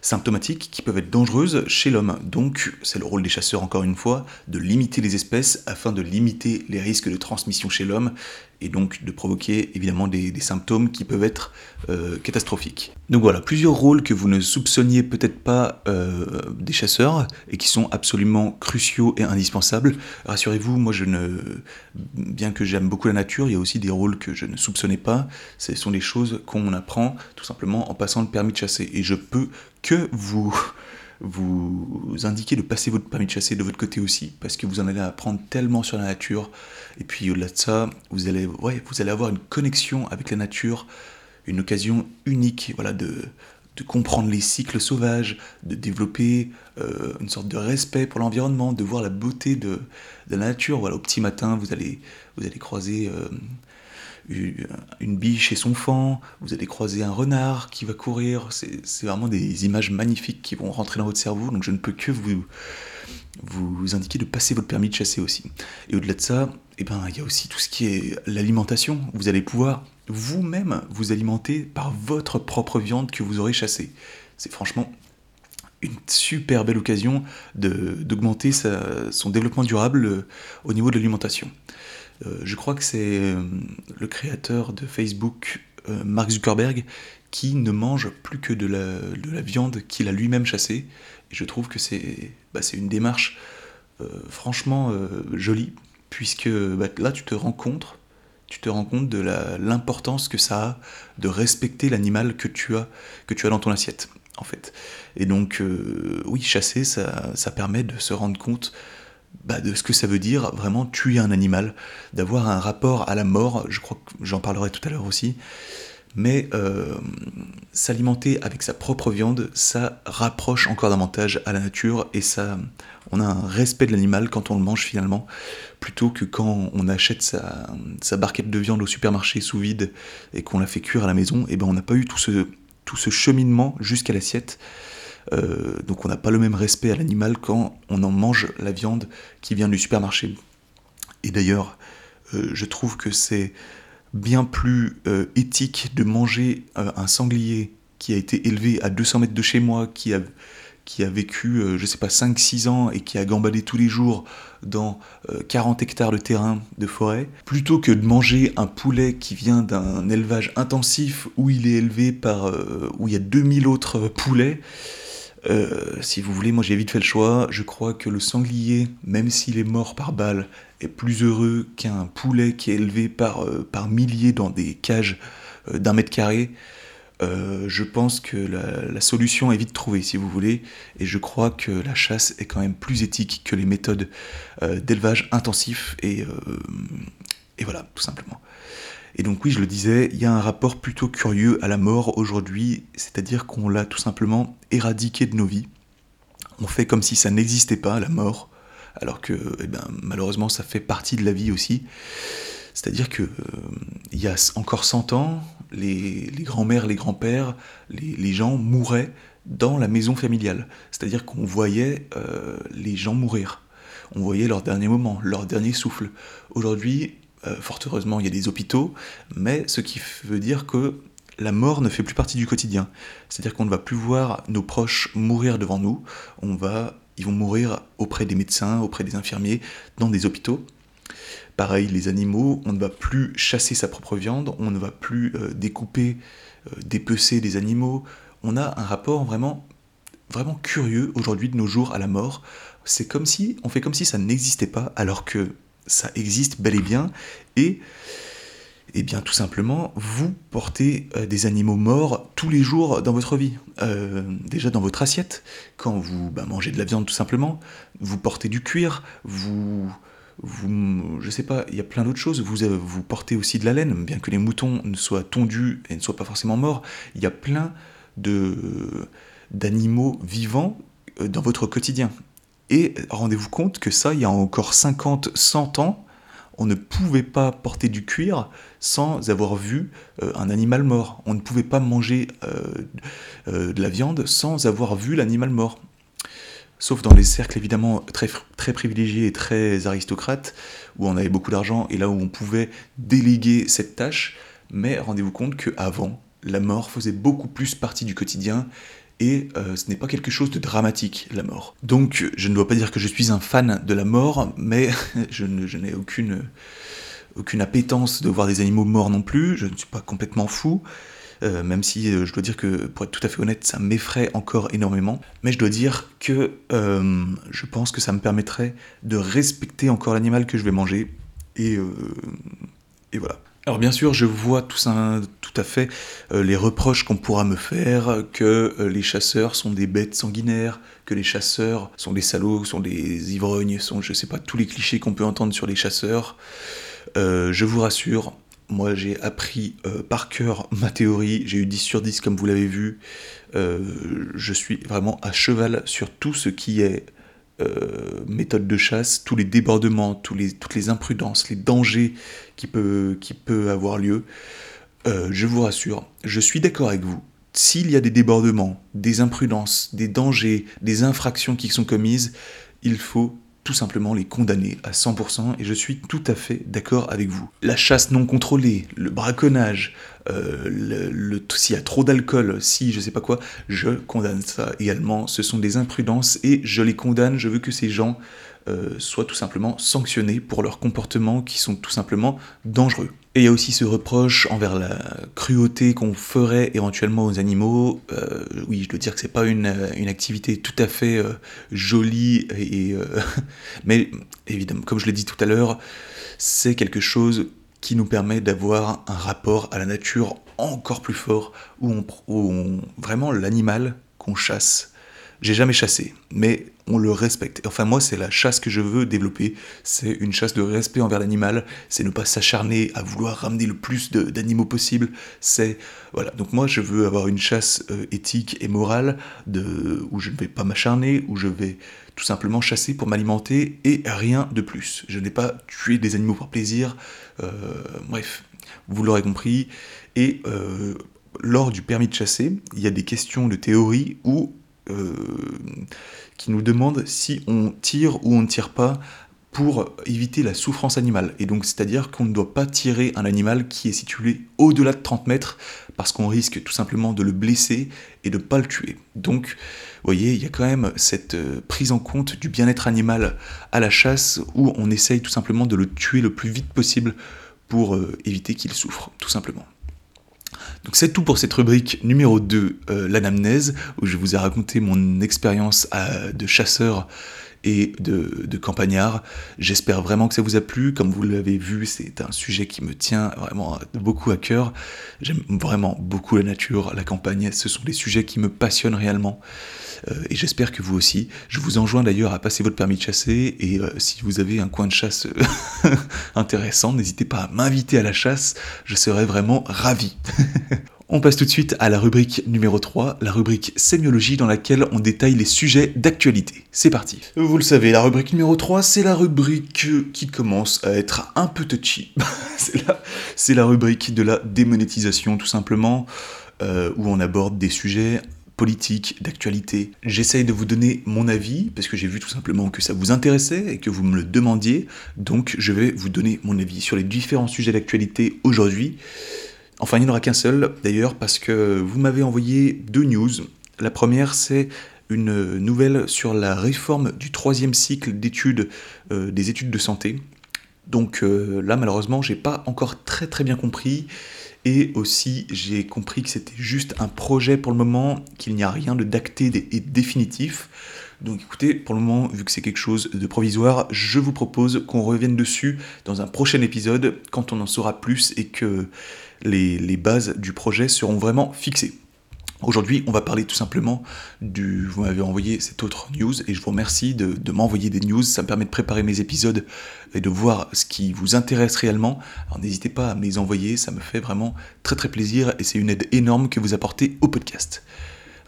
symptomatiques qui peuvent être dangereuses chez l'homme. Donc c'est le rôle des chasseurs encore une fois de limiter les espèces afin de limiter les risques de transmission chez l'homme et donc de provoquer évidemment des, symptômes qui peuvent être euh, catastrophiques. Donc voilà, plusieurs rôles que vous ne soupçonniez peut-être pas euh, des chasseurs et qui sont absolument cruciaux et indispensables. Rassurez-vous, moi je ne, bien que j'aime beaucoup la nature, il y a aussi des rôles que je ne soupçonnais pas. Ce sont des choses qu'on apprend tout simplement en passant le permis de chasser. Et je peux que vous vous indiquer de passer votre permis de chasser de votre côté aussi, parce que vous en allez apprendre tellement sur la nature. Et puis au-delà de ça, vous allez, ouais, vous allez avoir une connexion avec la nature, une occasion unique voilà, de, de comprendre les cycles sauvages, de développer euh, une sorte de respect pour l'environnement, de voir la beauté de, de, la nature. Voilà, au petit matin, vous allez, vous allez croiser euh, une biche et son fan, vous allez croiser un renard qui va courir, c'est vraiment des images magnifiques qui vont rentrer dans votre cerveau, donc je ne peux que vous, vous indiquer de passer votre permis de chasser aussi. Et au-delà de ça, eh ben, il y a aussi tout ce qui est l'alimentation, vous allez pouvoir vous-même vous alimenter par votre propre viande que vous aurez chassée. C'est franchement une super belle occasion d'augmenter son développement durable euh, au niveau de l'alimentation. Euh, je crois que c'est euh, le créateur de Facebook, euh, Mark Zuckerberg, qui ne mange plus que de la, viande qu'il a lui-même chassée. Et je trouve que c'est bah, une démarche franchement jolie, puisque bah, là tu te rends compte, tu te rends compte de l'importance que ça a de respecter l'animal que tu as que tu as dans ton assiette, en fait. Et donc oui, chasser, ça, ça permet de se rendre compte bah, de ce que ça veut dire vraiment tuer un animal, d'avoir un rapport à la mort, je crois que j'en parlerai tout à l'heure aussi, mais euh, s'alimenter avec sa propre viande, ça rapproche encore davantage à la nature et ça, on a un respect de l'animal quand on le mange finalement, plutôt que quand on achète sa, sa barquette de viande au supermarché sous vide et qu'on la fait cuire à la maison, et eh ben on n'a pas eu tout ce, tout ce cheminement jusqu'à l'assiette. Euh, donc on n'a pas le même respect à l'animal quand on en mange la viande qui vient du supermarché. Et d'ailleurs, euh, je trouve que c'est bien plus euh, éthique de manger un sanglier qui a été élevé à 200 mètres de chez moi, qui a, qui a vécu, je sais pas, 5-6 ans et qui a gambadé tous les jours dans 40 hectares de terrain de forêt, plutôt que de manger un poulet qui vient d'un élevage intensif où il est élevé par, où il y a 2000 autres poulets, euh, si vous voulez, moi j'ai vite fait le choix. Je crois que le sanglier, même s'il est mort par balle, est plus heureux qu'un poulet qui est élevé par, euh, milliers dans des cages euh, d'un mètre carré. je pense que la, solution est vite trouvée, si vous voulez, et je crois que la chasse est quand même plus éthique que les méthodes d'élevage intensif, et voilà, tout simplement. Et donc oui, je le disais, il y a un rapport plutôt curieux à la mort aujourd'hui, c'est-à-dire qu'on l'a tout simplement éradiqué de nos vies. On fait comme si ça n'existait pas, la mort, alors que eh ben, malheureusement ça fait partie de la vie aussi. C'est-à-dire que euh, il y a encore 100 ans, les, grands-mères, les grands-pères, les, gens mouraient dans la maison familiale. C'est-à-dire qu'on voyait euh, les gens mourir. On voyait leur dernier moment, leur dernier souffle. Aujourd'hui, euh, fort heureusement, il y a des hôpitaux, mais ce qui veut dire que la mort ne fait plus partie du quotidien. C'est-à-dire qu'on ne va plus voir nos proches mourir devant nous, on va, ils vont mourir auprès des médecins, auprès des infirmiers, dans des hôpitaux. Pareil, les animaux, on ne va plus chasser sa propre viande, on ne va plus euh, découper, euh, dépecer des animaux. On a un rapport vraiment, vraiment curieux aujourd'hui de nos jours à la mort. C'est comme si, on fait comme si ça n'existait pas, alors que ça existe bel et bien, et eh bien tout simplement, vous portez euh, des animaux morts tous les jours dans votre vie. Euh, déjà dans votre assiette, quand vous bah, mangez de la viande tout simplement, vous portez du cuir, vous... Vous, je sais pas, il y a plein d'autres choses. Vous, euh, vous portez aussi de la laine, bien que les moutons ne soient tondus et ne soient pas forcément morts. Il y a plein d'animaux vivants dans votre quotidien. Et rendez-vous compte que ça, il y a encore 50, 100 ans, on ne pouvait pas porter du cuir sans avoir vu euh, un animal mort. On ne pouvait pas manger euh, euh, de la viande sans avoir vu l'animal mort. Sauf dans les cercles évidemment très, très privilégiés et très aristocrates, où on avait beaucoup d'argent et là où on pouvait déléguer cette tâche. Mais rendez-vous compte qu'avant, la mort faisait beaucoup plus partie du quotidien et euh, ce n'est pas quelque chose de dramatique, la mort. Donc je ne dois pas dire que je suis un fan de la mort, mais <laughs> je, n'ai aucune, aucune appétence de voir des animaux morts non plus, je ne suis pas complètement fou, euh, même si euh, je dois dire que, pour être tout à fait honnête, ça m'effraie encore énormément, mais je dois dire que je pense que ça me permettrait de respecter encore l'animal que je vais manger, et, et voilà. Alors bien sûr, je vois tout, à fait euh, les reproches qu'on pourra me faire, que euh, les chasseurs sont des bêtes sanguinaires, que les chasseurs sont des salauds, sont des ivrognes, sont je sais pas tous les clichés qu'on peut entendre sur les chasseurs. Euh, je vous rassure, moi j'ai appris par cœur ma théorie, j'ai eu 10 sur 10 comme vous l'avez vu. je suis vraiment à cheval sur tout ce qui est euh, méthode de chasse, tous les débordements, les, toutes les imprudences, les dangers qui peuvent qui peut avoir lieu, euh, je vous rassure, je suis d'accord avec vous. S'il y a des débordements, des imprudences, des dangers, des infractions qui sont commises, il faut tout simplement les condamner à 100% et je suis tout à fait d'accord avec vous. La chasse non contrôlée, le braconnage, euh, le, s'il y a trop d'alcool, si je sais pas quoi, je condamne ça également. Ce sont des imprudences et je les condamne. Je veux que ces gens euh, soient tout simplement sanctionnés pour leurs comportements qui sont tout simplement dangereux. Et il y a aussi ce reproche envers la cruauté qu'on ferait éventuellement aux animaux. Euh, oui, je dois dire que c'est pas une, une, activité tout à fait euh, jolie, euh, <laughs> mais évidemment, comme je l'ai dit tout à l'heure, c'est quelque chose qui nous permet d'avoir un rapport à la nature encore plus fort, où on, où on vraiment l'animal qu'on chasse j'ai jamais chassé, mais on le respecte. Enfin, moi, c'est la chasse que je veux développer. C'est une chasse de respect envers l'animal. C'est ne pas s'acharner à vouloir ramener le plus d'animaux possible. C'est voilà. Donc moi, je veux avoir une chasse euh, éthique et morale de où je ne vais pas m'acharner, où je vais tout simplement chasser pour m'alimenter et rien de plus. Je n'ai pas tué des animaux pour plaisir. Euh, bref, vous l'aurez compris. Et euh, lors du permis de chasser, il y a des questions de théorie où euh, qui nous demande si on tire ou on ne tire pas pour éviter la souffrance animale. Et donc, c'est-à-dire qu'on ne doit pas tirer un animal qui est situé au-delà de 30 mètres, parce qu'on risque tout simplement de le blesser et de ne pas le tuer. Donc, vous voyez, il y a quand même cette euh, prise en compte du bien-être animal à la chasse, où on essaye tout simplement de le tuer le plus vite possible pour euh, éviter qu'il souffre, tout simplement. Donc c'est tout pour cette rubrique numéro 2, euh, l'anamnèse, où je vous ai raconté mon expérience de chasseur et de, campagnard. J'espère vraiment que ça vous a plu. Comme vous l'avez vu, c'est un sujet qui me tient vraiment beaucoup à cœur. J'aime vraiment beaucoup la nature, la campagne. Ce sont des sujets qui me passionnent réellement. Euh, et j'espère que vous aussi. Je vous enjoins d'ailleurs à passer votre permis de chasser. Et euh, si vous avez un coin de chasse <laughs> intéressant, n'hésitez pas à m'inviter à la chasse. Je serais vraiment ravi. <laughs> On passe tout de suite à la rubrique numéro 3, la rubrique sémiologie dans laquelle on détaille les sujets d'actualité. C'est parti. Vous le savez, la rubrique numéro 3, c'est la rubrique qui commence à être un peu touchy. <laughs> c'est la, rubrique de la démonétisation tout simplement, euh, où on aborde des sujets politiques, d'actualité. J'essaye de vous donner mon avis, parce que j'ai vu tout simplement que ça vous intéressait et que vous me le demandiez, donc je vais vous donner mon avis sur les différents sujets d'actualité aujourd'hui. Enfin, il n'y en aura qu'un seul, d'ailleurs, parce que vous m'avez envoyé deux news. La première, c'est une nouvelle sur la réforme du troisième cycle d'études euh, des études de santé. Donc euh, là, malheureusement, j'ai pas encore très très bien compris. Et aussi, j'ai compris que c'était juste un projet pour le moment, qu'il n'y a rien de d'acté et définitif. Donc écoutez, pour le moment, vu que c'est quelque chose de provisoire, je vous propose qu'on revienne dessus dans un prochain épisode, quand on en saura plus et que les, bases du projet seront vraiment fixées. Aujourd'hui, on va parler tout simplement du... Vous m'avez envoyé cette autre news et je vous remercie de, m'envoyer des news. Ça me permet de préparer mes épisodes et de voir ce qui vous intéresse réellement. Alors n'hésitez pas à me les envoyer, ça me fait vraiment très très plaisir et c'est une aide énorme que vous apportez au podcast.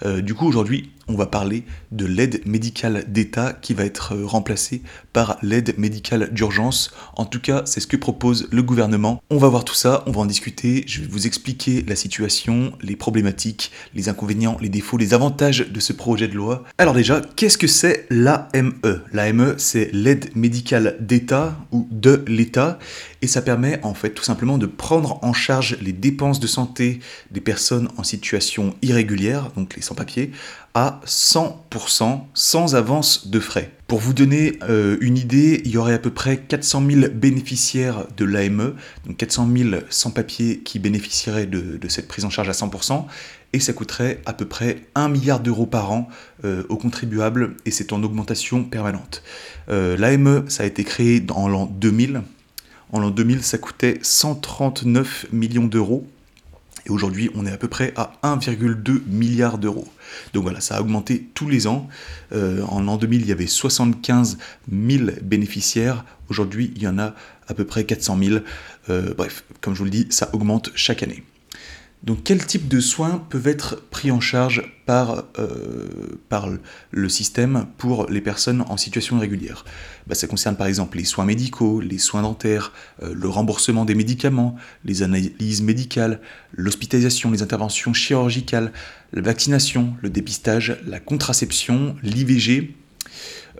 Euh, du coup, aujourd'hui, on va parler de l'aide médicale d'État qui va être euh, remplacée par l'aide médicale d'urgence. En tout cas, c'est ce que propose le gouvernement. On va voir tout ça, on va en discuter, je vais vous expliquer la situation, les problématiques, les inconvénients, les défauts, les avantages de ce projet de loi. Alors déjà, qu'est-ce que c'est l'AME L'AME, c'est l'aide médicale d'État ou de l'État et ça permet en fait tout simplement de prendre en charge les dépenses de santé des personnes en situation irrégulière, donc les sans-papiers, à 100% sans avance de frais. Pour vous donner euh, une idée, il y aurait à peu près 400 000 bénéficiaires de l'AME, donc 400 000 sans-papiers qui bénéficieraient de, cette prise en charge à 100%, et ça coûterait à peu près 1 milliard d'euros par an euh, aux contribuables, et c'est en augmentation permanente. Euh, L'AME, ça a été créé en l'an 2000, en l'an 2000, ça coûtait 139 millions d'euros. Et aujourd'hui, on est à peu près à 1,2 milliard d'euros. Donc voilà, ça a augmenté tous les ans. Euh, en l'an 2000, il y avait 75 000 bénéficiaires. Aujourd'hui, il y en a à peu près 400 000. Euh, bref, comme je vous le dis, ça augmente chaque année. Donc quel type de soins peuvent être pris en charge par, euh, le système pour les personnes en situation irrégulière? Bah, Ça concerne par exemple les soins médicaux, les soins dentaires, euh, le remboursement des médicaments, les analyses médicales, l'hospitalisation, les interventions chirurgicales, la vaccination, le dépistage, la contraception, l'IVG,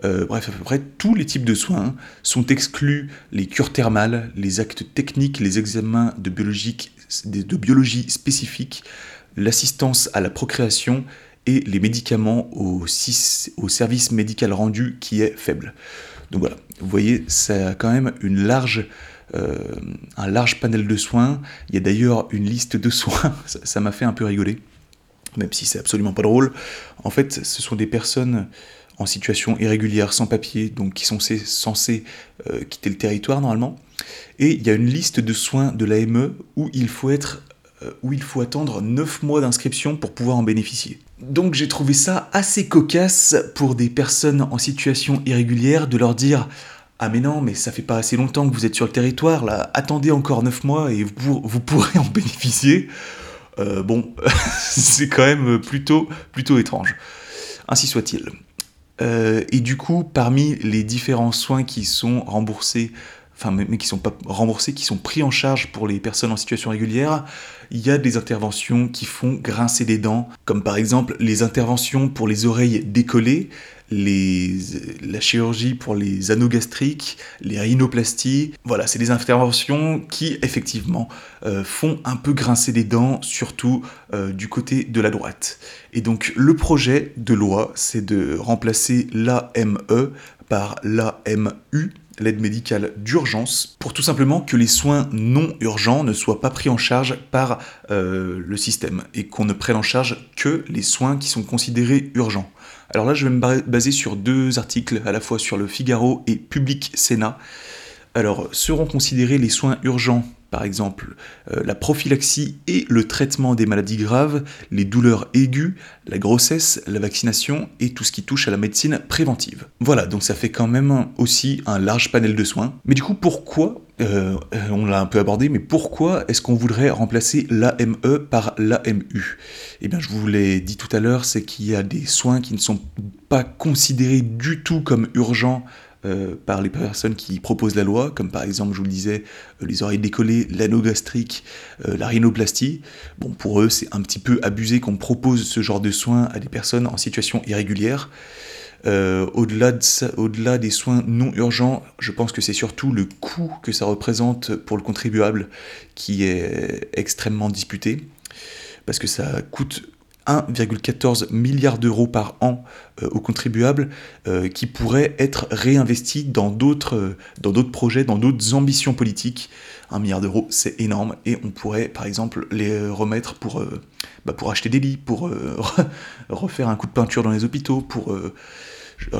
euh, bref, à peu près tous les types de soins sont exclus les cures thermales, les actes techniques, les examens de, de biologie spécifique, l'assistance à la procréation et les médicaments au, service médical rendu qui est faible. Donc voilà, vous voyez, ça a quand même une large, euh, un large panel de soins. Il y a d'ailleurs une liste de soins, <laughs> ça m'a fait un peu rigoler, même si c'est absolument pas drôle. En fait, ce sont des personnes en situation irrégulière, sans papier, donc qui sont censés euh, quitter le territoire normalement. Et il y a une liste de soins de l'AME où il faut être euh, où il faut attendre 9 mois d'inscription pour pouvoir en bénéficier. Donc j'ai trouvé ça assez cocasse pour des personnes en situation irrégulière de leur dire ah mais non, mais ça fait pas assez longtemps que vous êtes sur le territoire, là, attendez encore 9 mois et vous, pourrez en <laughs> bénéficier. Euh, bon, <laughs> c'est quand même plutôt, plutôt étrange. Ainsi soit-il. Euh, et du coup, parmi les différents soins qui sont remboursés, enfin mais qui sont pas remboursés, qui sont pris en charge pour les personnes en situation régulière, il y a des interventions qui font grincer des dents, comme par exemple les interventions pour les oreilles décollées, les, la chirurgie pour les anneaux gastriques, les rhinoplasties. Voilà, c'est des interventions qui effectivement euh, font un peu grincer des dents, surtout euh, du côté de la droite. Et donc le projet de loi, c'est de remplacer l'AME par l'AMU, l'aide médicale d'urgence, pour tout simplement que les soins non urgents ne soient pas pris en charge par euh, le système et qu'on ne prenne en charge que les soins qui sont considérés urgents. Alors là, je vais me baser sur deux articles, à la fois sur le Figaro et Public Sénat. Alors, seront considérés les soins urgents par exemple euh, la prophylaxie et le traitement des maladies graves, les douleurs aiguës, la grossesse, la vaccination et tout ce qui touche à la médecine préventive. Voilà, donc ça fait quand même aussi un large panel de soins. Mais du coup, pourquoi, euh, on l'a un peu abordé, mais pourquoi est-ce qu'on voudrait remplacer l'AME par l'AMU Eh bien, je vous l'ai dit tout à l'heure, c'est qu'il y a des soins qui ne sont pas considérés du tout comme urgents euh, par les personnes qui proposent la loi, comme par exemple, je vous le disais, euh, les oreilles décollées, l'anneau gastrique, euh, la rhinoplastie. Bon, pour eux, c'est un petit peu abusé qu'on propose ce genre de soins à des personnes en situation irrégulière. au-delà, de au-delà des soins non urgents, je pense que c'est surtout le coût que ça représente pour le contribuable qui est extrêmement disputé, parce que ça coûte 1,14 milliard d'euros par an euh, aux contribuables euh, qui pourraient être réinvestis dans d'autres, euh, dans d'autres projets, dans d'autres ambitions politiques. Un milliard d'euros, c'est énorme et on pourrait par exemple les remettre pour, bah, pour acheter des lits, pour <laughs> refaire un coup de peinture dans les hôpitaux, pour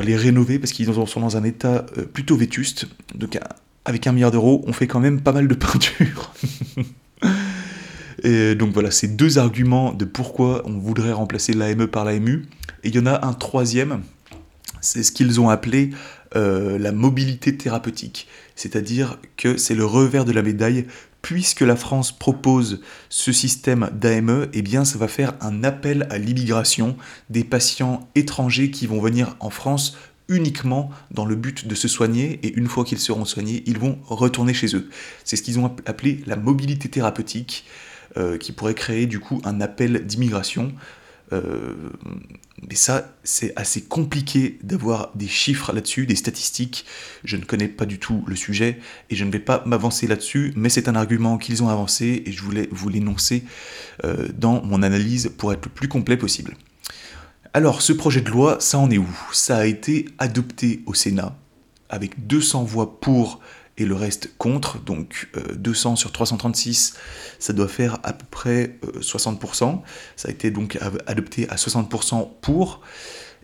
les rénover parce qu'ils sont dans un état plutôt vétuste. Donc avec un milliard d'euros, on fait quand même pas mal de <laughs> peinture. Donc voilà, c'est deux arguments de pourquoi on voudrait remplacer l'AME par l'AMU. Et il y en a un troisième, c'est ce qu'ils ont appelé euh, la mobilité thérapeutique. C'est-à-dire que c'est le revers de la médaille. Puisque la France propose ce système d'AME, eh bien ça va faire un appel à l'immigration des patients étrangers qui vont venir en France uniquement dans le but de se soigner et une fois qu'ils seront soignés, ils vont retourner chez eux. C'est ce qu'ils ont appelé la mobilité thérapeutique. Euh, qui pourrait créer du coup un appel d'immigration. Euh, mais ça, c'est assez compliqué d'avoir des chiffres là-dessus, des statistiques. Je ne connais pas du tout le sujet et je ne vais pas m'avancer là-dessus, mais c'est un argument qu'ils ont avancé et je voulais vous l'énoncer euh, dans mon analyse pour être le plus complet possible. Alors, ce projet de loi, ça en est où? Ça a été adopté au Sénat avec 200 voix pour et le reste contre, donc 200 euh, sur 336, ça doit faire à peu près 60%. Euh, ça a été donc adopté à 60% pour,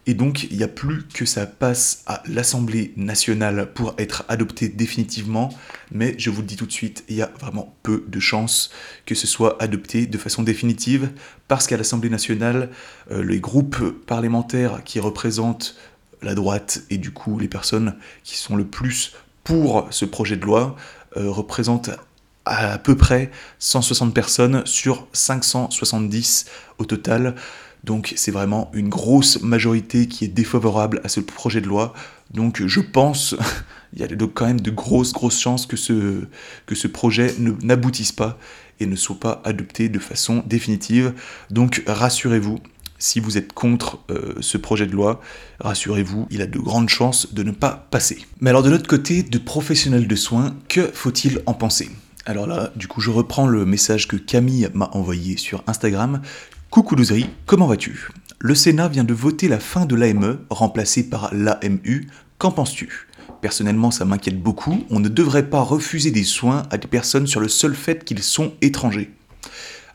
et donc il n'y a plus que ça passe à l'Assemblée nationale pour être adopté définitivement, mais je vous le dis tout de suite, il y a vraiment peu de chances que ce soit adopté de façon définitive, parce qu'à l'Assemblée nationale, euh, les groupes parlementaires qui représentent la droite et du coup les personnes qui sont le plus pour ce projet de loi euh, représente à peu près 160 personnes sur 570 au total. Donc c'est vraiment une grosse majorité qui est défavorable à ce projet de loi. Donc je pense, <laughs> il y a quand même de grosses, grosses chances que ce, que ce projet n'aboutisse pas et ne soit pas adopté de façon définitive. Donc rassurez-vous, si vous êtes contre euh, ce projet de loi, rassurez-vous, il a de grandes chances de ne pas passer. Mais alors de l'autre côté, de professionnels de soins, que faut-il en penser? Alors là, du coup, je reprends le message que Camille m'a envoyé sur Instagram. Coucou Louzeri, comment vas-tu? Le Sénat vient de voter la fin de l'AME, remplacée par l'AMU. Qu'en penses-tu? Personnellement, ça m'inquiète beaucoup. On ne devrait pas refuser des soins à des personnes sur le seul fait qu'ils sont étrangers.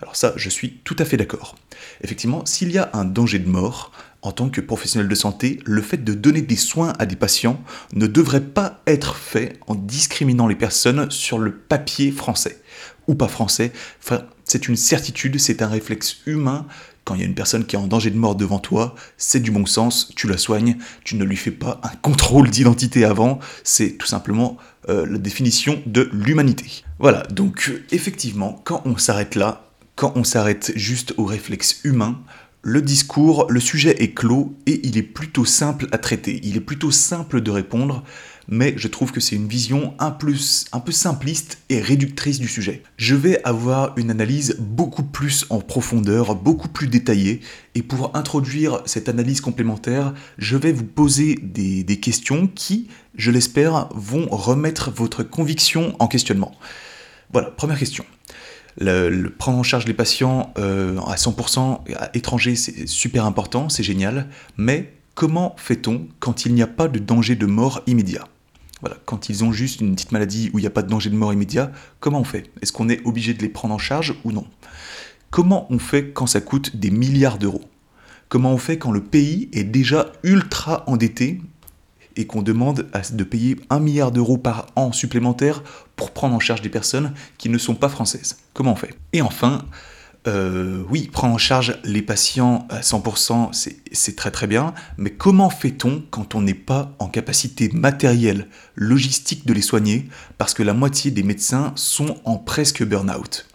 Alors ça, je suis tout à fait d'accord. Effectivement, s'il y a un danger de mort, en tant que professionnel de santé, le fait de donner des soins à des patients ne devrait pas être fait en discriminant les personnes sur le papier français ou pas français. Enfin, c'est une certitude, c'est un réflexe humain. Quand il y a une personne qui est en danger de mort devant toi, c'est du bon sens, tu la soignes, tu ne lui fais pas un contrôle d'identité avant, c'est tout simplement euh, la définition de l'humanité. Voilà, donc effectivement, quand on s'arrête là, quand on s'arrête juste au réflexe humain, le discours, le sujet est clos et il est plutôt simple à traiter, il est plutôt simple de répondre, mais je trouve que c'est une vision un peu, simpliste et réductrice du sujet. Je vais avoir une analyse beaucoup plus en profondeur, beaucoup plus détaillée, et pour introduire cette analyse complémentaire, je vais vous poser des, questions qui, je l'espère, vont remettre votre conviction en questionnement. Voilà, première question. Le, prendre en charge les patients euh, à 100% à étrangers, c'est super important, c'est génial, mais comment fait-on quand il n'y a pas de danger de mort immédiat? Voilà, quand ils ont juste une petite maladie où il n'y a pas de danger de mort immédiat, comment on fait? Est-ce qu'on est obligé de les prendre en charge ou non? Comment on fait quand ça coûte des milliards d'euros? Comment on fait quand le pays est déjà ultra endetté et qu'on demande de payer un milliard d'euros par an supplémentaire pour prendre en charge des personnes qui ne sont pas françaises. Comment on fait? Et enfin, euh, oui, prendre en charge les patients à 100%, c'est très très bien, mais comment fait-on quand on n'est pas en capacité matérielle, logistique de les soigner, parce que la moitié des médecins sont en presque burn-out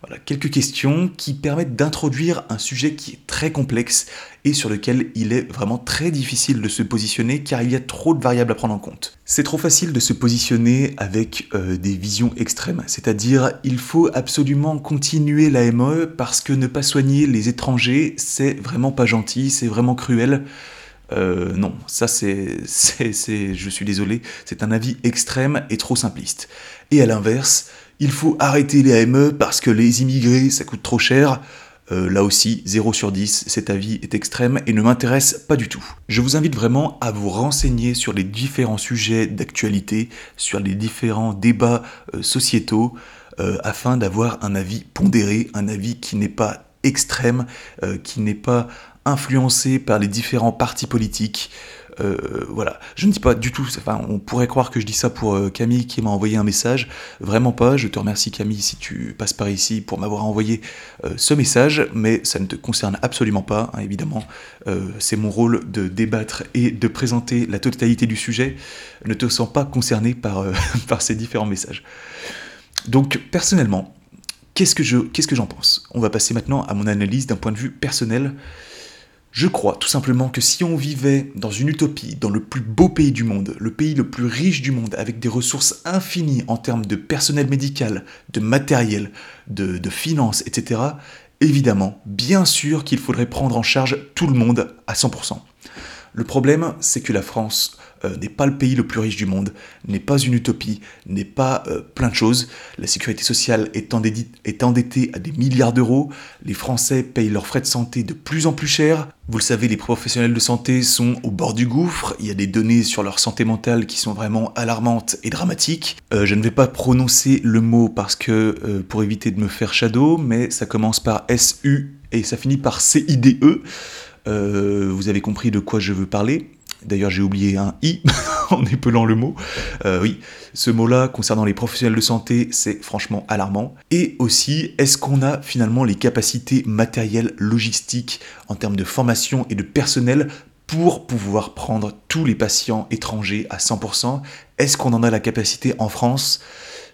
voilà, quelques questions qui permettent d'introduire un sujet qui est très complexe et sur lequel il est vraiment très difficile de se positionner car il y a trop de variables à prendre en compte. C'est trop facile de se positionner avec euh, des visions extrêmes, c'est-à-dire il faut absolument continuer la MOE parce que ne pas soigner les étrangers, c'est vraiment pas gentil, c'est vraiment cruel. Euh, non, ça c'est, c'est, je suis désolé, c'est un avis extrême et trop simpliste. Et à l'inverse, il faut arrêter les AME parce que les immigrés, ça coûte trop cher. Euh, là aussi, 0 sur 10, cet avis est extrême et ne m'intéresse pas du tout. Je vous invite vraiment à vous renseigner sur les différents sujets d'actualité, sur les différents débats euh, sociétaux, euh, afin d'avoir un avis pondéré, un avis qui n'est pas extrême, qui n'est pas influencé par les différents partis politiques, euh, voilà, je ne dis pas du tout, enfin, on pourrait croire que je dis ça pour euh, Camille qui m'a envoyé un message, vraiment pas, je te remercie Camille si tu passes par ici pour m'avoir envoyé euh, ce message, mais ça ne te concerne absolument pas, hein, évidemment, c'est mon rôle de débattre et de présenter la totalité du sujet, ne te sens pas concerné par, <laughs> par ces différents messages. Donc personnellement, qu'est-ce que j'en pense? On va passer maintenant à mon analyse d'un point de vue personnel. Je crois tout simplement que si on vivait dans une utopie, dans le plus beau pays du monde, le pays le plus riche du monde, avec des ressources infinies en termes de personnel médical, de matériel, de, finances, etc., évidemment, bien sûr qu'il faudrait prendre en charge tout le monde à 100%. Le problème, c'est que la France euh, n'est pas le pays le plus riche du monde, n'est pas une utopie, n'est pas euh, plein de choses. La sécurité sociale est, endettée, à des milliards d'euros. Les Français payent leurs frais de santé de plus en plus cher. Vous le savez, les professionnels de santé sont au bord du gouffre. Il y a des données sur leur santé mentale qui sont vraiment alarmantes et dramatiques. Euh, je ne vais pas prononcer le mot parce que pour éviter de me faire shadow, mais ça commence par SU et ça finit par CIDE. vous avez compris de quoi je veux parler. D'ailleurs, j'ai oublié un i <laughs> en épelant le mot. Euh, oui, ce mot-là, concernant les professionnels de santé, c'est franchement alarmant. Et aussi, est-ce qu'on a finalement les capacités matérielles, logistiques, en termes de formation et de personnel pour pouvoir prendre tous les patients étrangers à 100% Est-ce qu'on en a la capacité en France?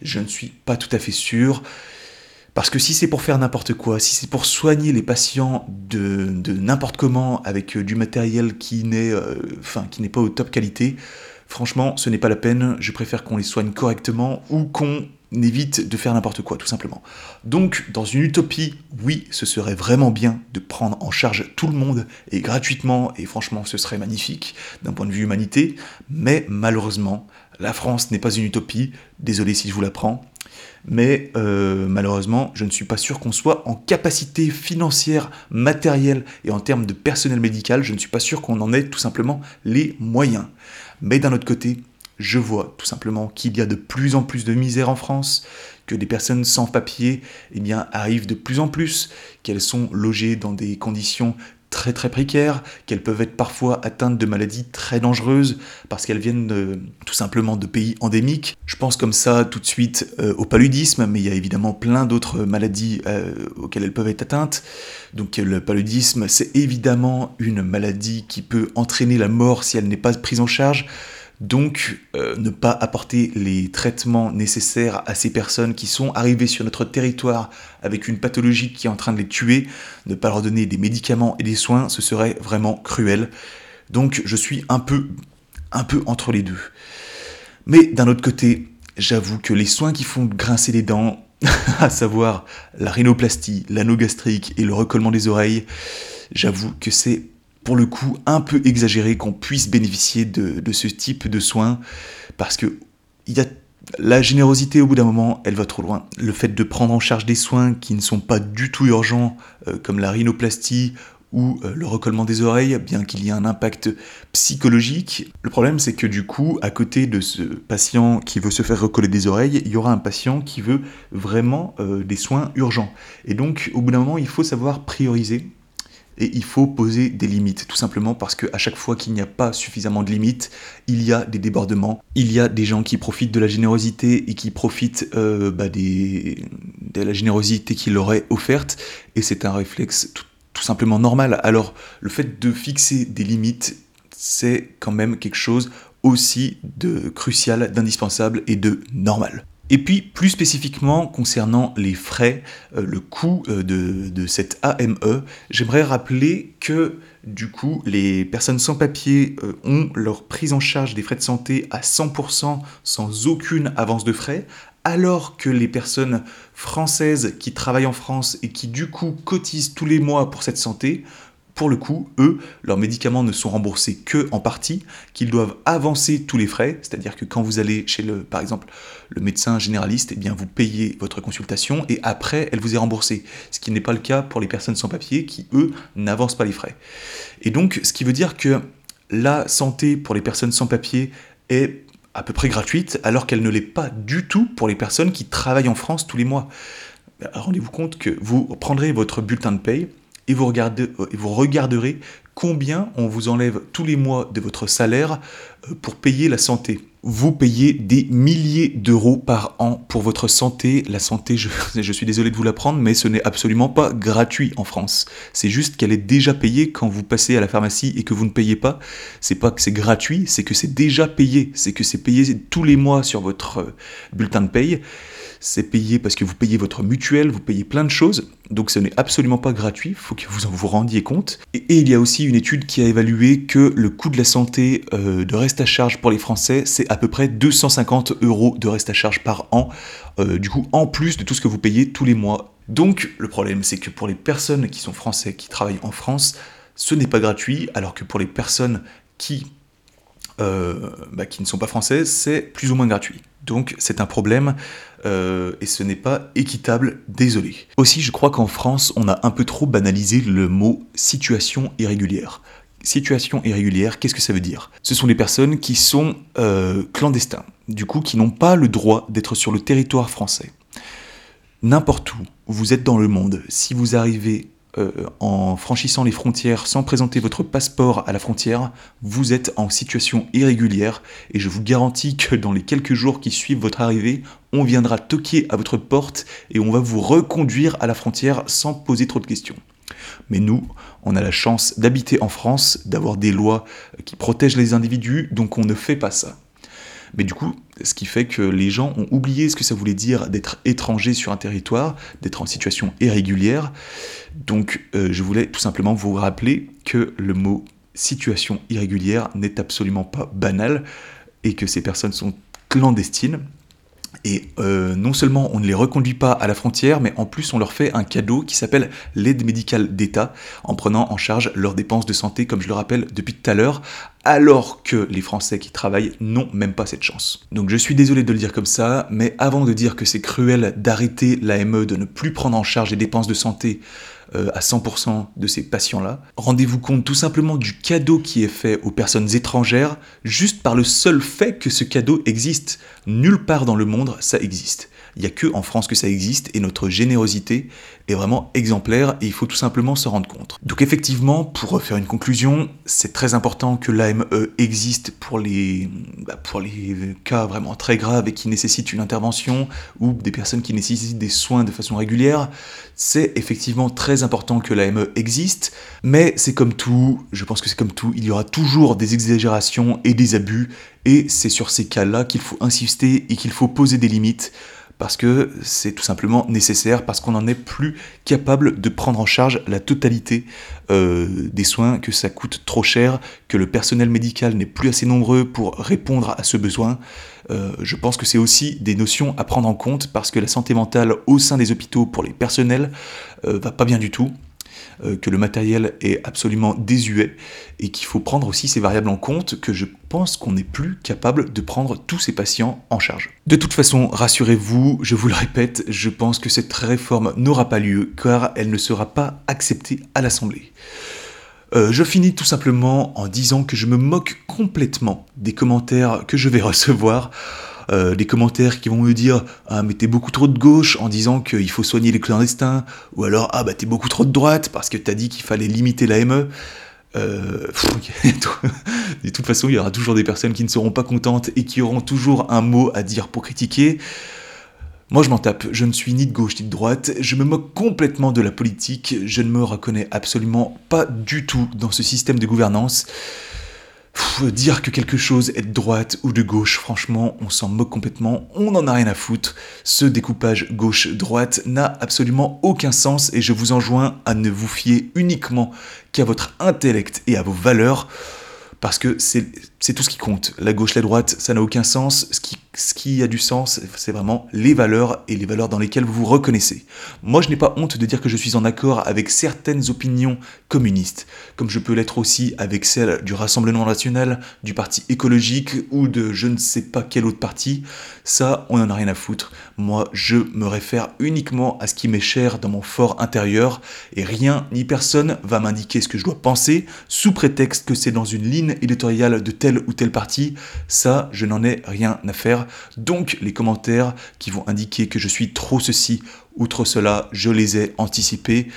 Je ne suis pas tout à fait sûr. Parce que si c'est pour faire n'importe quoi, si c'est pour soigner les patients de, n'importe comment avec euh, du matériel qui n'est euh, qui n'est pas au top qualité, franchement, ce n'est pas la peine. Je préfère qu'on les soigne correctement ou qu'on évite de faire n'importe quoi, tout simplement. Donc, dans une utopie, oui, ce serait vraiment bien de prendre en charge tout le monde et gratuitement, et franchement, ce serait magnifique d'un point de vue humanité, mais malheureusement, la France n'est pas une utopie, désolé si je vous l'apprends, mais euh, malheureusement, je ne suis pas sûr qu'on soit en capacité financière, matérielle et en termes de personnel médical, je ne suis pas sûr qu'on en ait tout simplement les moyens. Mais d'un autre côté, je vois tout simplement qu'il y a de plus en plus de misère en France, que des personnes sans papier eh arrivent de plus en plus, qu'elles sont logées dans des conditions très très précaires, qu'elles peuvent être parfois atteintes de maladies très dangereuses parce qu'elles viennent tout simplement de pays endémiques. Je pense comme ça tout de suite euh, au paludisme, mais il y a évidemment plein d'autres maladies euh, auxquelles elles peuvent être atteintes. Donc le paludisme, c'est évidemment une maladie qui peut entraîner la mort si elle n'est pas prise en charge. Donc, euh, ne pas apporter les traitements nécessaires à ces personnes qui sont arrivées sur notre territoire avec une pathologie qui est en train de les tuer, ne pas leur donner des médicaments et des soins, ce serait vraiment cruel. Donc, je suis un peu, un peu entre les deux. Mais d'un autre côté, j'avoue que les soins qui font grincer les dents, <laughs> à savoir la rhinoplastie, l'anneau gastrique et le recollement des oreilles, j'avoue que c'est pour le coup un peu exagéré qu'on puisse bénéficier de, ce type de soins parce que y a la générosité, au bout d'un moment, elle va trop loin. Le fait de prendre en charge des soins qui ne sont pas du tout urgents, euh, comme la rhinoplastie ou euh, le recollement des oreilles, bien qu'il y ait un impact psychologique. Le problème, c'est que du coup, à côté de ce patient qui veut se faire recoller des oreilles, il y aura un patient qui veut vraiment euh, des soins urgents. Et donc, au bout d'un moment, il faut savoir prioriser et il faut poser des limites, tout simplement parce qu'à chaque fois qu'il n'y a pas suffisamment de limites, il y a des débordements, il y a des gens qui profitent de la générosité et qui profitent euh, bah, de la générosité qu'il leur est offerte, et c'est un réflexe tout simplement normal. Alors le fait de fixer des limites, c'est quand même quelque chose aussi de crucial, d'indispensable et de normal. Et puis, plus spécifiquement concernant les frais, euh, le coût euh, de, cette AME, j'aimerais rappeler que du coup, les personnes sans papier euh, ont leur prise en charge des frais de santé à 100% sans aucune avance de frais, alors que les personnes françaises qui travaillent en France et qui du coup cotisent tous les mois pour cette santé pour le coup, eux, leurs médicaments ne sont remboursés que en partie, qu'ils doivent avancer tous les frais, c'est-à-dire que quand vous allez chez le, par exemple, le médecin généraliste, eh vous payez votre consultation et après elle vous est remboursée, ce qui n'est pas le cas pour les personnes sans papier qui eux n'avancent pas les frais. Et donc, ce qui veut dire que la santé pour les personnes sans papier est à peu près gratuite, alors qu'elle ne l'est pas du tout pour les personnes qui travaillent en France tous les mois. Rendez-vous compte que vous prendrez votre bulletin de paye et vous, regardez, euh, vous regarderez combien on vous enlève tous les mois de votre salaire euh, pour payer la santé. Vous payez des milliers d'euros par an pour votre santé. La santé, je, <laughs> je suis désolé de vous l'apprendre, mais ce n'est absolument pas gratuit en France. C'est juste qu'elle est déjà payée quand vous passez à la pharmacie et que vous ne payez pas. C'est pas que c'est gratuit, c'est que c'est déjà payé. C'est que c'est payé tous les mois sur votre euh, bulletin de paye c'est payé parce que vous payez votre mutuelle, vous payez plein de choses, donc ce n'est absolument pas gratuit, il faut que vous en vous rendiez compte. Et, il y a aussi une étude qui a évalué que le coût de la santé euh, de reste à charge pour les Français, c'est à peu près 250 euros de reste à charge par an, euh, du coup en plus de tout ce que vous payez tous les mois. Donc le problème c'est que pour les personnes qui sont français, qui travaillent en France, ce n'est pas gratuit, alors que pour les personnes qui, euh, bah, qui ne sont pas françaises, c'est plus ou moins gratuit. Donc c'est un problème euh, et ce n'est pas équitable, désolé. Aussi, je crois qu'en France, on a un peu trop banalisé le mot situation irrégulière. Situation irrégulière, qu'est-ce que ça veut dire? Ce sont des personnes qui sont euh, clandestins, du coup qui n'ont pas le droit d'être sur le territoire français. N'importe où vous êtes dans le monde, si vous arrivez euh, en franchissant les frontières sans présenter votre passeport à la frontière, vous êtes en situation irrégulière et je vous garantis que dans les quelques jours qui suivent votre arrivée, on viendra toquer à votre porte et on va vous reconduire à la frontière sans poser trop de questions. Mais nous, on a la chance d'habiter en France, d'avoir des lois qui protègent les individus, donc on ne fait pas ça. Mais du coup, ce qui fait que les gens ont oublié ce que ça voulait dire d'être étranger sur un territoire, d'être en situation irrégulière. Donc euh, je voulais tout simplement vous rappeler que le mot situation irrégulière n'est absolument pas banal et que ces personnes sont clandestines et euh, non seulement on ne les reconduit pas à la frontière, mais en plus on leur fait un cadeau qui s'appelle l'aide médicale d'État, en prenant en charge leurs dépenses de santé, comme je le rappelle depuis tout à l'heure, alors que les Français qui travaillent n'ont même pas cette chance. Donc je suis désolé de le dire comme ça, mais avant de dire que c'est cruel d'arrêter l'AME, de ne plus prendre en charge les dépenses de santé euh, à 100% de ces patients-là. Rendez-vous compte tout simplement du cadeau qui est fait aux personnes étrangères juste par le seul fait que ce cadeau existe. Nulle part dans le monde ça existe. Il n'y a que en France que ça existe et notre générosité est vraiment exemplaire et il faut tout simplement se rendre compte. Donc effectivement, pour faire une conclusion, c'est très important que l'AME existe pour les, bah, pour les cas vraiment très graves et qui nécessitent une intervention ou des personnes qui nécessitent des soins de façon régulière. C'est effectivement très important que l'AME existe, mais c'est comme tout, je pense que c'est comme tout, il y aura toujours des exagérations et des abus et c'est sur ces cas-là qu'il faut insister et qu'il faut poser des limites parce que c'est tout simplement nécessaire, parce qu'on n'en est plus capable de prendre en charge la totalité euh, des soins, que ça coûte trop cher, que le personnel médical n'est plus assez nombreux pour répondre à ce besoin. Euh, je pense que c'est aussi des notions à prendre en compte parce que la santé mentale au sein des hôpitaux pour les personnels euh, va pas bien du tout. Euh, que le matériel est absolument désuet et qu'il faut prendre aussi ces variables en compte, que je pense qu'on n'est plus capable de prendre tous ces patients en charge. De toute façon, rassurez-vous, je vous le répète, je pense que cette réforme n'aura pas lieu car elle ne sera pas acceptée à l'Assemblée. Euh, je finis tout simplement en disant que je me moque complètement des commentaires que je vais <laughs> recevoir euh, des commentaires qui vont me dire ah mais t'es beaucoup trop de gauche en disant qu'il faut soigner les clandestins ou alors ah bah t'es beaucoup trop de droite parce que t'as dit qu'il fallait limiter la ME. Euh, <laughs> de toute façon, il y aura toujours des personnes qui ne seront pas contentes et qui auront toujours un mot à dire pour critiquer. Moi, je m'en tape. Je ne suis ni de gauche ni de droite. Je me moque complètement de la politique. Je ne me reconnais absolument pas du tout dans ce système de gouvernance dire que quelque chose est de droite ou de gauche, franchement, on s'en moque complètement, on n'en a rien à foutre. Ce découpage gauche-droite n'a absolument aucun sens et je vous enjoins à ne vous fier uniquement qu'à votre intellect et à vos valeurs parce que c'est tout ce qui compte. La gauche, la droite, ça n'a aucun sens. Ce qui, ce qui a du sens, c'est vraiment les valeurs et les valeurs dans lesquelles vous vous reconnaissez. Moi, je n'ai pas honte de dire que je suis en accord avec certaines opinions communistes, comme je peux l'être aussi avec celles du Rassemblement national, du Parti écologique ou de je ne sais pas quel autre parti. Ça, on n'en a rien à foutre. Moi, je me réfère uniquement à ce qui m'est cher dans mon fort intérieur et rien ni personne va m'indiquer ce que je dois penser sous prétexte que c'est dans une ligne éditoriale de telle ou telle partie, ça, je n'en ai rien à faire. Donc, les commentaires qui vont indiquer que je suis trop ceci ou trop cela, je les ai anticipés.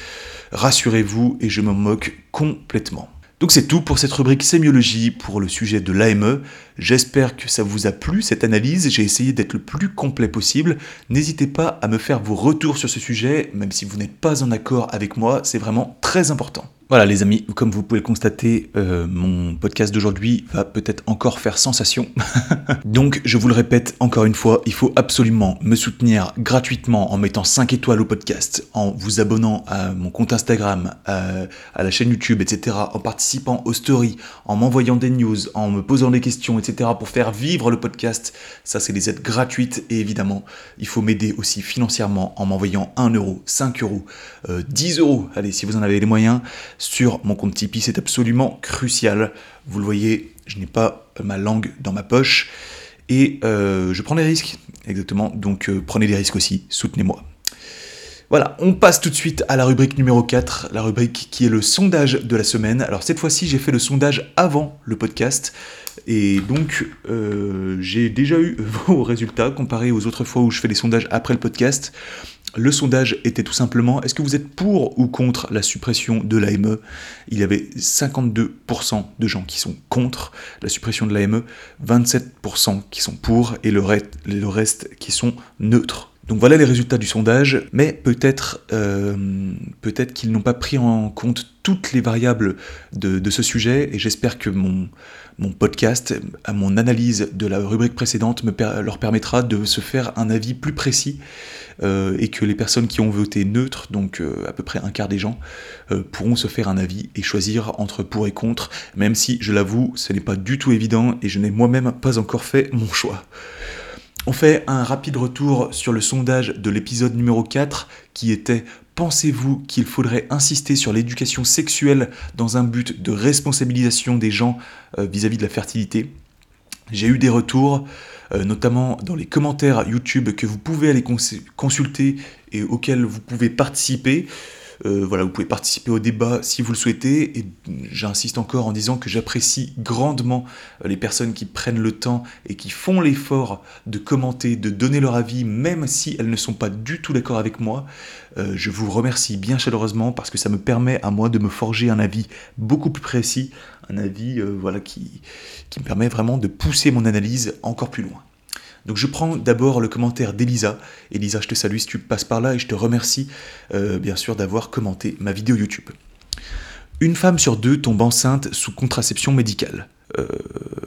Rassurez-vous et je me moque complètement. Donc c'est tout pour cette rubrique sémiologie pour le sujet de l'AME. J'espère que ça vous a plu cette analyse, j'ai essayé d'être le plus complet possible. N'hésitez pas à me faire vos retours sur ce sujet, même si vous n'êtes pas en accord avec moi, c'est vraiment très important. Voilà les amis, comme vous pouvez le constater, euh, mon podcast d'aujourd'hui va peut-être encore faire sensation. <laughs> Donc je vous le répète encore une fois, il faut absolument me soutenir gratuitement en mettant 5 étoiles au podcast, en vous abonnant à mon compte Instagram, à, à la chaîne YouTube, etc., en participant aux stories, en m'envoyant des news, en me posant des questions, etc., pour faire vivre le podcast. Ça c'est des aides gratuites et évidemment, il faut m'aider aussi financièrement en m'envoyant 1 euro, 5 euros, 10 euros, allez si vous en avez les moyens sur mon compte Tipeee. C'est absolument crucial. Vous le voyez, je n'ai pas ma langue dans ma poche et euh, je prends des risques. Exactement. Donc euh, prenez des risques aussi. Soutenez-moi. Voilà, on passe tout de suite à la rubrique numéro 4, la rubrique qui est le sondage de la semaine. Alors cette fois-ci, j'ai fait le sondage avant le podcast. Et donc, euh, j'ai déjà eu <laughs> vos résultats comparés aux autres fois où je fais les sondages après le podcast. Le sondage était tout simplement est-ce que vous êtes pour ou contre la suppression de l'AME Il y avait 52% de gens qui sont contre la suppression de l'AME, 27% qui sont pour et le, reste qui sont neutres. Donc voilà les résultats du sondage, mais peut-être euh, peut-être qu'ils n'ont pas pris en compte toutes les variables de, ce sujet, et j'espère que mon, mon podcast, à mon analyse de la rubrique précédente, me leur permettra de se faire un avis plus précis euh, et que les personnes qui ont voté neutre, donc euh, à peu près un quart des gens, euh, pourront se faire un avis et choisir entre pour et contre, même si, je l'avoue, ce n'est pas du tout évident et je n'ai moi-même pas encore fait mon choix. On fait un rapide retour sur le sondage de l'épisode numéro 4 qui était Pensez-vous qu'il faudrait insister sur l'éducation sexuelle dans un but de responsabilisation des gens vis-à-vis -vis de la fertilité? J'ai eu des retours. Euh, notamment dans les commentaires YouTube que vous pouvez aller consulter et auxquels vous pouvez participer. Euh, voilà, vous pouvez participer au débat si vous le souhaitez. Et j'insiste encore en disant que j'apprécie grandement euh, les personnes qui prennent le temps et qui font l'effort de commenter, de donner leur avis, même si elles ne sont pas du tout d'accord avec moi. Euh, je vous remercie bien chaleureusement parce que ça me permet à moi de me forger un avis beaucoup plus précis, un avis voilà, qui, qui me permet vraiment de pousser mon analyse encore plus loin. Donc je prends d'abord le commentaire d'Elisa. Elisa, je te salue si tu passes par là et je te remercie euh, bien sûr d'avoir commenté ma vidéo YouTube. Une femme sur deux tombe enceinte sous contraception médicale. Euh,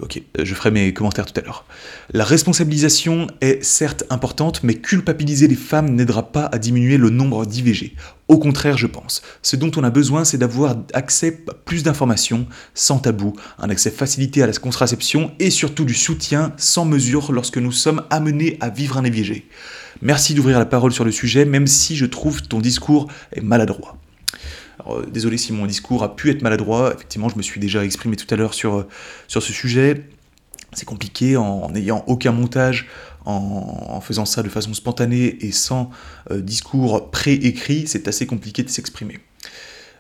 ok, je ferai mes commentaires tout à l'heure. La responsabilisation est certes importante, mais culpabiliser les femmes n'aidera pas à diminuer le nombre d'IVG. Au contraire, je pense. Ce dont on a besoin, c'est d'avoir accès à plus d'informations, sans tabou, un accès facilité à la contraception et surtout du soutien sans mesure lorsque nous sommes amenés à vivre un IVG. Merci d'ouvrir la parole sur le sujet, même si je trouve ton discours maladroit. Euh, désolé si mon discours a pu être maladroit, effectivement je me suis déjà exprimé tout à l'heure sur, euh, sur ce sujet. C'est compliqué en n'ayant aucun montage, en, faisant ça de façon spontanée et sans euh, discours préécrit, c'est assez compliqué de s'exprimer.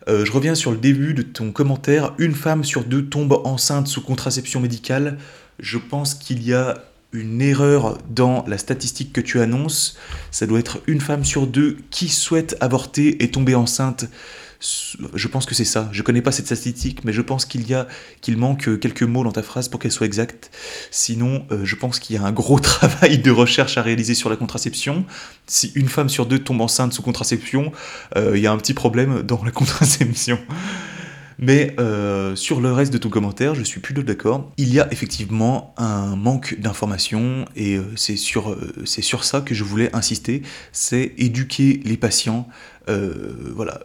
je reviens sur le début de ton commentaire. Une femme sur deux tombe enceinte sous contraception médicale. Je pense qu'il y a une erreur dans la statistique que tu annonces. Ça doit être une femme sur deux qui souhaite avorter et tomber enceinte je pense que c'est ça. Je connais pas cette statistique, mais je pense qu'il y a qu'il manque quelques mots dans ta phrase pour qu'elle soit exacte. Sinon, euh, je pense qu'il y a un gros <laughs> travail de recherche à réaliser sur la contraception. Si une femme sur deux tombe enceinte sous contraception, euh, il y a un petit problème dans la <laughs> contraception. Mais euh, sur le reste de ton commentaire, je suis plutôt d'accord. Il y a effectivement un manque d'informations et c'est sur, c'est sur ça que je voulais insister, c'est éduquer les patients euh, voilà,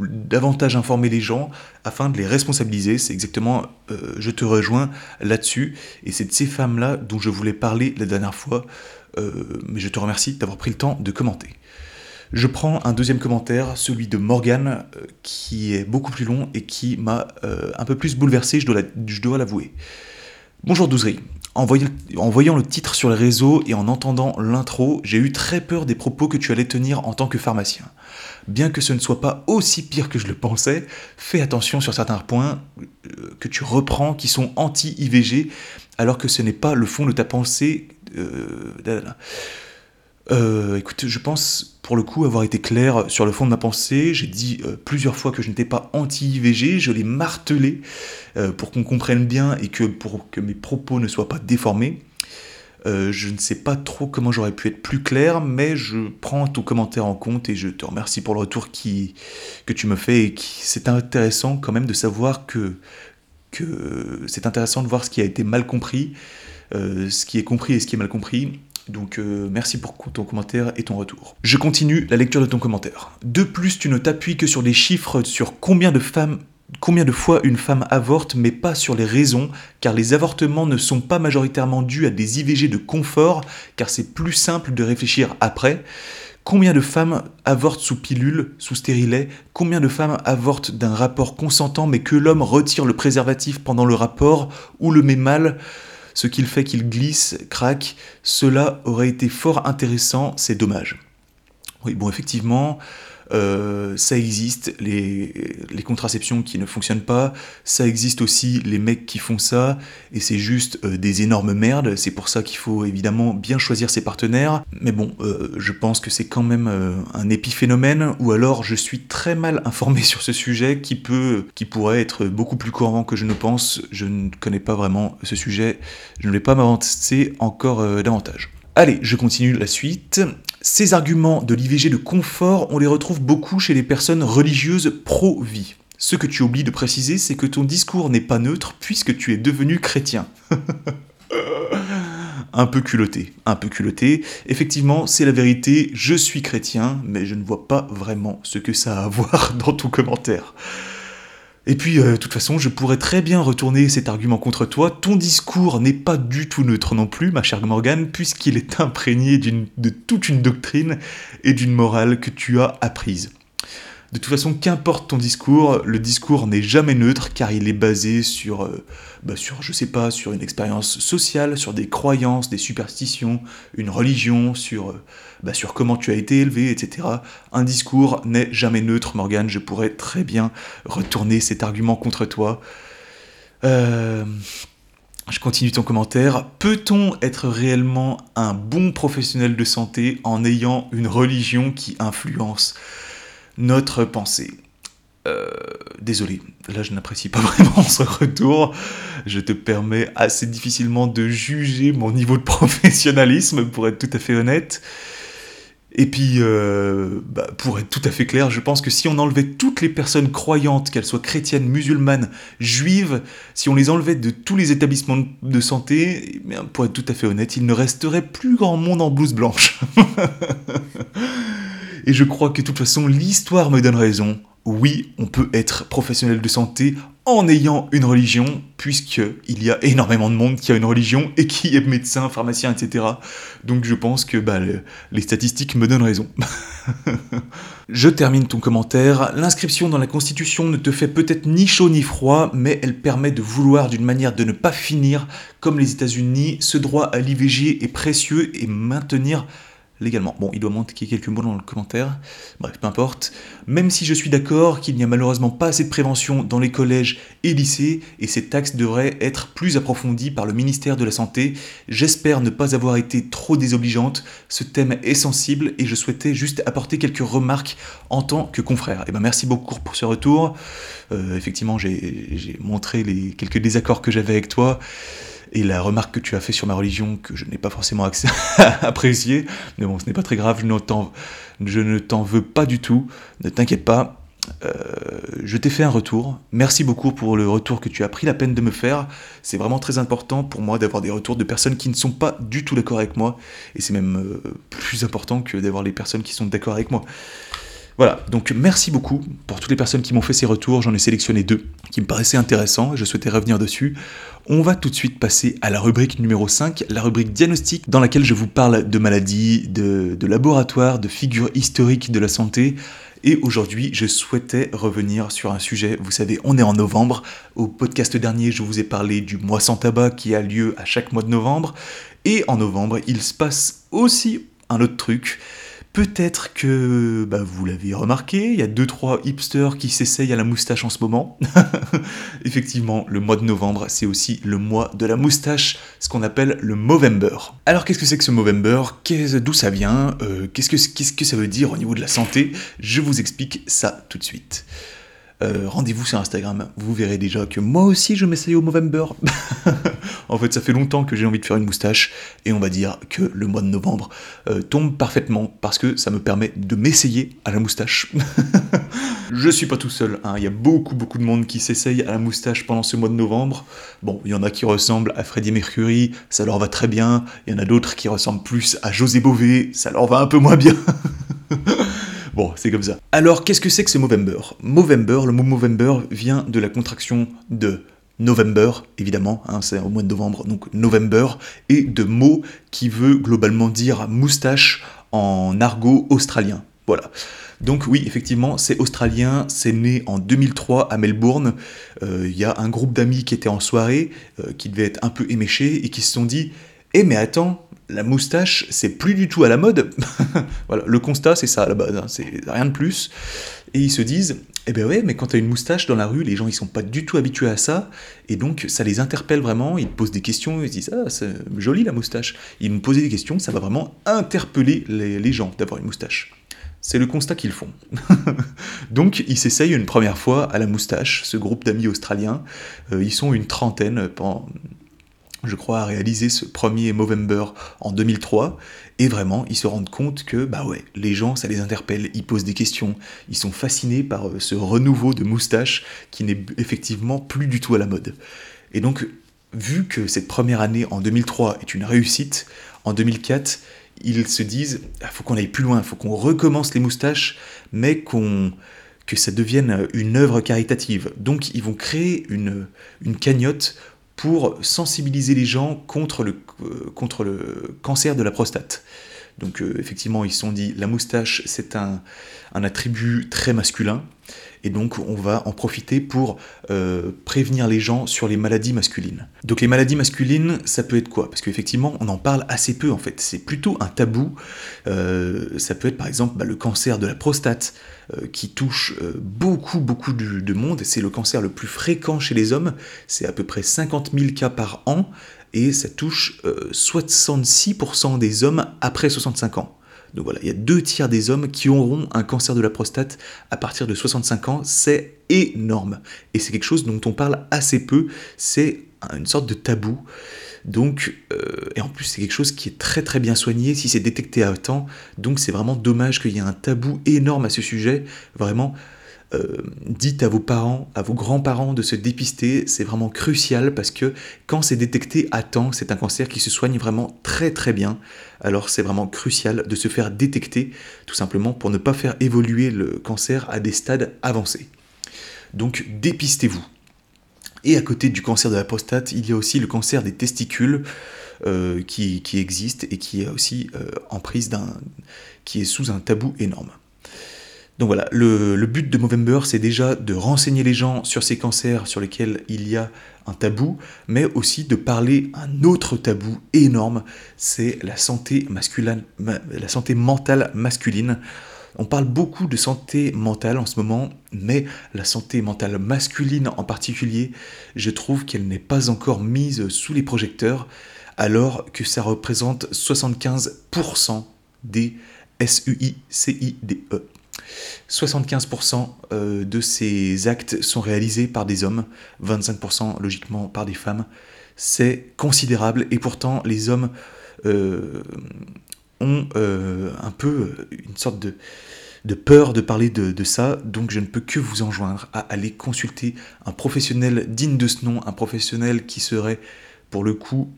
davantage informer les gens afin de les responsabiliser. C'est exactement, euh, je te rejoins là-dessus, et c'est de ces femmes-là dont je voulais parler la dernière fois, euh, mais je te remercie d'avoir pris le temps de commenter. Je prends un deuxième commentaire, celui de Morgane, qui est beaucoup plus long et qui m'a un peu plus bouleversé, je dois l'avouer. Bonjour Douzerie. En voyant, le titre sur les réseaux et en entendant l'intro, j'ai eu très peur des propos que tu allais tenir en tant que pharmacien. Bien que ce ne soit pas aussi pire que je le pensais, fais attention sur certains points euh, que tu reprends qui sont anti-IVG, alors que ce n'est pas le fond de ta pensée. Euh, euh, écoute, je pense pour le coup avoir été clair sur le fond de ma pensée. J'ai dit euh, plusieurs fois que je n'étais pas anti-IVG, je l'ai martelé euh, pour qu'on comprenne bien et que pour que mes propos ne soient pas déformés. je ne sais pas trop comment j'aurais pu être plus clair, mais je prends ton commentaire en compte et je te remercie pour le retour qui, que tu me fais c'est intéressant quand même de savoir que c'est intéressant de voir ce qui a été mal compris, ce qui est compris et ce qui est mal compris donc euh, merci pour ton commentaire et ton retour. Je continue la lecture de ton commentaire. De plus, tu ne t'appuies que sur des chiffres sur combien de femmes combien de fois une femme avorte, mais pas sur les raisons, car les avortements ne sont pas majoritairement dus à des IVG de confort, car c'est plus simple de réfléchir après. Combien de femmes avortent sous pilule, sous stérilet? Combien de femmes avortent d'un rapport consentant, mais que l'homme retire le préservatif pendant le rapport ou le met mal? Ce qu'il fait qu'il glisse, craque, cela aurait été fort intéressant, c'est dommage. Oui, bon, effectivement, euh, ça existe, les, contraceptions qui ne fonctionnent pas, ça existe aussi les mecs qui font ça, et c'est juste euh, des énormes merdes, c'est pour ça qu'il faut évidemment bien choisir ses partenaires, mais bon, euh, je pense que c'est quand même un épiphénomène, ou alors je suis très mal <laughs> informé sur ce sujet qui peut, qui pourrait être beaucoup plus courant que je ne pense, je ne connais pas vraiment ce sujet, je ne vais pas m'avancer encore davantage. Allez, je continue la suite. Ces arguments de l'IVG de confort, on les retrouve beaucoup chez les personnes religieuses pro-vie. Ce que tu oublies de préciser, c'est que ton discours n'est pas neutre puisque tu es devenu chrétien. <laughs> un peu culotté, un peu culotté. Effectivement, c'est la vérité, je suis chrétien, mais je ne vois pas vraiment ce que ça a à voir dans ton commentaire. Et puis, euh, de toute façon, je pourrais très bien retourner cet argument contre toi. Ton discours n'est pas du tout neutre non plus, ma chère Morgane, puisqu'il est imprégné de toute une doctrine et d'une morale que tu as apprise. De toute façon, qu'importe ton discours, le discours n'est jamais neutre car il est basé sur, euh, bah sur, je sais pas, sur une expérience sociale, sur des croyances, des superstitions, une religion, sur, euh, bah sur comment tu as été élevé, etc. Un discours n'est jamais neutre, Morgane. Je pourrais très bien retourner cet argument contre toi. Euh, je continue ton commentaire. Peut-on être réellement un bon professionnel de santé en ayant une religion qui influence notre pensée? Euh, désolé, là je n'apprécie pas <laughs> vraiment ce retour. Je te permets assez difficilement de juger mon niveau de professionnalisme, pour être tout à fait honnête. Et puis, euh, bah, pour être tout à fait clair, je pense que si on enlevait toutes les personnes croyantes, qu'elles soient chrétiennes, musulmanes, juives, si on les enlevait de tous les établissements de santé, eh pour être tout à fait honnête, il ne resterait plus grand monde en blouse blanche. <laughs> Et je crois que de toute façon, l'histoire me donne raison. Oui, on peut être professionnel de santé en ayant une religion, puisqu'il y a énormément de monde qui a une religion et qui est médecin, pharmacien, etc. Donc je pense que bah, les statistiques me donnent raison. <laughs> je termine ton commentaire. L'inscription dans la Constitution ne te fait peut-être ni chaud ni froid, mais elle permet de vouloir d'une manière de ne pas finir, comme les États-Unis, ce droit à l'IVG est précieux et maintenir légalement. Bon, il doit manquer quelques mots dans le commentaire, bref, peu importe. Même si je suis d'accord qu'il n'y a malheureusement pas assez de prévention dans les collèges et lycées, et ces taxes devraient être plus approfondies par le ministère de la Santé, j'espère ne pas avoir été trop désobligeante, ce thème est sensible et je souhaitais juste apporter quelques remarques en tant que confrère. Et eh ben merci beaucoup pour ce retour. Euh, effectivement, j'ai montré les quelques désaccords que j'avais avec toi et la remarque que tu as fait sur ma religion que je n'ai pas forcément <laughs> appréciée, mais bon, ce n'est pas très grave, je, ne t'en veux pas du tout, ne t'inquiète pas. Euh, je t'ai fait un retour. Merci beaucoup pour le retour que tu as pris la peine de me faire. C'est vraiment très important pour moi d'avoir des retours de personnes qui ne sont pas du tout d'accord avec moi. Et c'est même euh, plus important que d'avoir les personnes qui sont d'accord avec moi. Voilà, donc merci beaucoup pour toutes les personnes qui m'ont fait ces retours. J'en ai sélectionné deux qui me paraissaient intéressants et je souhaitais revenir dessus. On va tout de suite passer à la rubrique numéro 5, la rubrique diagnostic, dans laquelle je vous parle de maladies, de, de laboratoires, de figures historiques de la santé. Et aujourd'hui, je souhaitais revenir sur un sujet. Vous savez, on est en novembre. Au podcast dernier, je vous ai parlé du mois sans tabac qui a lieu à chaque mois de novembre. Et en novembre, il se passe aussi un autre truc. Peut-être que bah, vous l'avez remarqué, il y a 2-3 hipsters qui s'essayent à la moustache en ce moment. <laughs> Effectivement, le mois de novembre, c'est aussi le mois de la moustache, ce qu'on appelle le Movember. Alors qu'est-ce que c'est que ce Movember? D'où ça vient? Euh, Qu'est-ce que que ça veut dire au niveau de la santé? Je vous explique ça tout de suite. Euh, rendez-vous sur Instagram, vous verrez déjà que moi aussi je m'essaye au Movember. <laughs> en fait, ça fait longtemps que j'ai envie de faire une moustache, et on va dire que le mois de novembre euh, tombe parfaitement parce que ça me permet de m'essayer à la moustache. <laughs> je suis pas tout seul, hein. il y a beaucoup beaucoup de monde qui s'essaye à la moustache pendant ce mois de novembre. Bon, il y en a qui ressemblent à Freddie Mercury, ça leur va très bien, il y en a d'autres qui ressemblent plus à José Bové, ça leur va un peu moins bien. <laughs> Bon, c'est comme ça. Alors, qu'est-ce que c'est que ce Movember? Movember, le mot Movember vient de la contraction de November, évidemment, hein, c'est au mois de novembre, donc November, et de mot qui veut globalement dire moustache en argot australien. Voilà. Donc oui, effectivement, c'est australien, c'est né en 2003 à Melbourne. Euh, il y a un groupe d'amis qui était en soirée, euh, qui devait être un peu éméchés, et qui se sont dit, eh mais attends, la moustache, c'est plus du tout à la mode. <laughs> voilà, le constat, c'est ça à la base, hein, c'est rien de plus. Et ils se disent, eh ben ouais, mais quand t'as une moustache dans la rue, les gens ils sont pas du tout habitués à ça, et donc ça les interpelle vraiment, ils posent des questions, ils se disent, ah, c'est joli la moustache. Ils me posaient des questions, ça va vraiment interpeller les, gens d'avoir une moustache. C'est le constat qu'ils font. <laughs> donc ils s'essayent une première fois à la moustache, ce groupe d'amis australiens. Euh, ils sont une trentaine pendant je crois, a réalisé ce premier Movember en 2003, et vraiment, ils se rendent compte que, bah ouais, les gens, ça les interpelle, ils posent des questions, ils sont fascinés par euh, ce renouveau de moustache qui n'est effectivement plus du tout à la mode. Et donc, vu que cette première année en 2003 est une réussite, en 2004, ils se disent, il ah, faut qu'on aille plus loin, il faut qu'on recommence les moustaches, mais qu'on que ça devienne une œuvre caritative. Donc ils vont créer une, une cagnotte pour sensibiliser les gens contre le, euh, contre le cancer de la prostate. Donc euh, effectivement, ils se sont dit, la moustache, c'est un, attribut très masculin, et donc on va en profiter pour euh, prévenir les gens sur les maladies masculines. Donc les maladies masculines, ça peut être quoi? Parce qu'effectivement, on en parle assez peu en fait, c'est plutôt un tabou. ça peut être par exemple bah, le cancer de la prostate, euh, qui touche euh, beaucoup, beaucoup de, monde. C'est le cancer le plus fréquent chez les hommes. C'est à peu près 50 000 cas par an. Et ça touche 66% euh, des hommes après 65 ans. Donc voilà, il y a deux tiers des hommes qui auront un cancer de la prostate à partir de 65 ans. C'est énorme. Et c'est quelque chose dont on parle assez peu. C'est une sorte de tabou. Donc, et en plus, c'est quelque chose qui est très très bien soigné si c'est détecté à temps. Donc, c'est vraiment dommage qu'il y ait un tabou énorme à ce sujet. Vraiment, euh, dites à vos parents, à vos grands-parents de se dépister, c'est vraiment crucial parce que quand c'est détecté à temps, c'est un cancer qui se soigne vraiment très très bien. Alors c'est vraiment crucial de se faire détecter, tout simplement pour ne pas faire évoluer le cancer à des stades avancés. Donc dépistez-vous. Et à côté du cancer de la prostate, il y a aussi le cancer des testicules euh, qui, existe et qui est aussi euh, en prise d'un, qui est sous un tabou énorme. Donc voilà, le, but de Movember, c'est déjà de renseigner les gens sur ces cancers sur lesquels il y a un tabou, mais aussi de parler un autre tabou énorme, c'est la santé masculine, la santé mentale masculine. On parle beaucoup de santé mentale en ce moment, mais la santé mentale masculine en particulier, je trouve qu'elle n'est pas encore mise sous les projecteurs, alors que ça représente 75% des SUICIDE. 75% euh, de ces actes sont réalisés par des hommes, 25% logiquement par des femmes. C'est considérable et pourtant les hommes euh, ont euh, un peu une sorte de, peur de parler de, ça, donc je ne peux que vous enjoindre à aller consulter un professionnel digne de ce nom, un professionnel qui serait pour le coup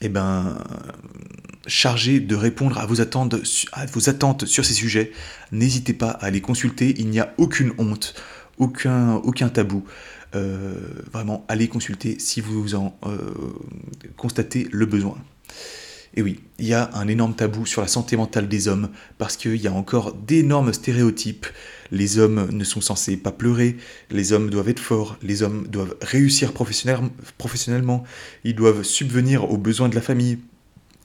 eh ben, chargé de répondre à vos, attentes, sur ces sujets, n'hésitez pas à les consulter, il n'y a aucune honte, aucun, aucun tabou. Euh, vraiment, allez consulter si vous en euh, constatez le besoin. Et oui, il y a un énorme tabou sur la santé mentale des hommes parce qu'il y a encore d'énormes stéréotypes. Les hommes ne sont censés pas pleurer, les hommes doivent être forts, les hommes doivent réussir professionnellement, ils doivent subvenir aux besoins de la famille.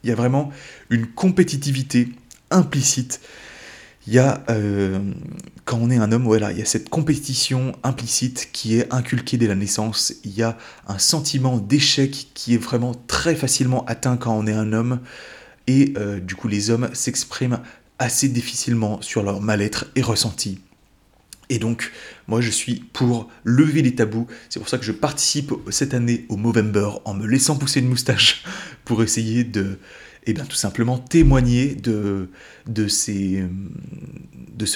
Il y a vraiment une compétitivité implicite il y a, euh, quand on est un homme, voilà, il y a cette compétition implicite qui est inculquée dès la naissance. Il y a un sentiment d'échec qui est vraiment très facilement atteint quand on est un homme. Et euh, du coup, les hommes s'expriment assez difficilement sur leur mal-être et ressenti. Et donc, moi, je suis pour lever les tabous. C'est pour ça que je participe cette année au Movember en me laissant pousser une moustache <laughs> pour essayer de, et bien, tout simplement témoigner de, de ce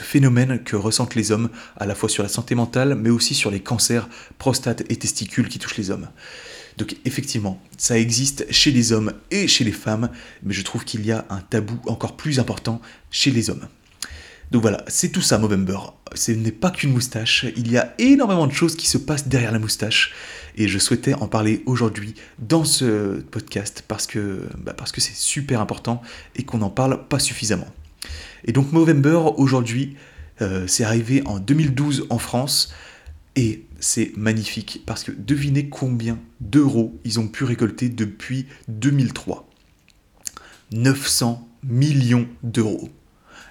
phénomène que ressentent les hommes, à la fois sur la santé mentale, mais aussi sur les cancers, prostate et testicules qui touchent les hommes. Donc effectivement, ça existe chez les hommes et chez les femmes, mais je trouve qu'il y a un tabou encore plus important chez les hommes. Donc voilà, c'est tout ça Movember. Ce n'est pas qu'une moustache, il y a énormément de choses qui se passent derrière la moustache et je souhaitais en parler aujourd'hui dans ce podcast parce que bah, c'est super important et qu'on n'en parle pas suffisamment. Et donc Movember aujourd'hui, euh, c'est arrivé en 2012 en France et c'est magnifique parce que devinez combien d'euros ils ont pu récolter depuis 2003. 900 millions d'euros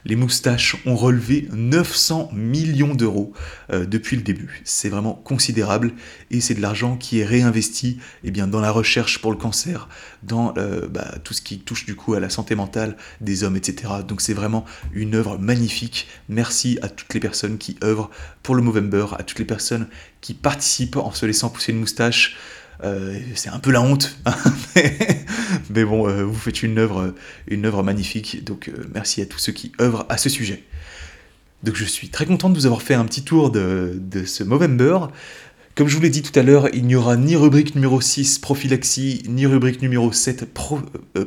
les moustaches ont relevé 900 millions d'euros euh, depuis le début. C'est vraiment considérable et c'est de l'argent qui est réinvesti eh bien, dans la recherche pour le cancer, dans euh, bah, tout ce qui touche du coup à la santé mentale des hommes, etc. Donc c'est vraiment une œuvre magnifique. Merci à toutes les personnes qui œuvrent pour le Movember, à toutes les personnes qui participent en se laissant pousser une moustache. Euh, c'est un peu la honte, hein, <laughs> mais, bon, euh, vous faites une œuvre, une œuvre magnifique, donc euh, merci à tous ceux qui œuvrent à ce sujet. Donc je suis très content de vous avoir fait un petit tour de, de ce Movember. Comme je vous l'ai dit tout à l'heure, il n'y aura ni rubrique numéro 6 prophylaxie, ni rubrique numéro 7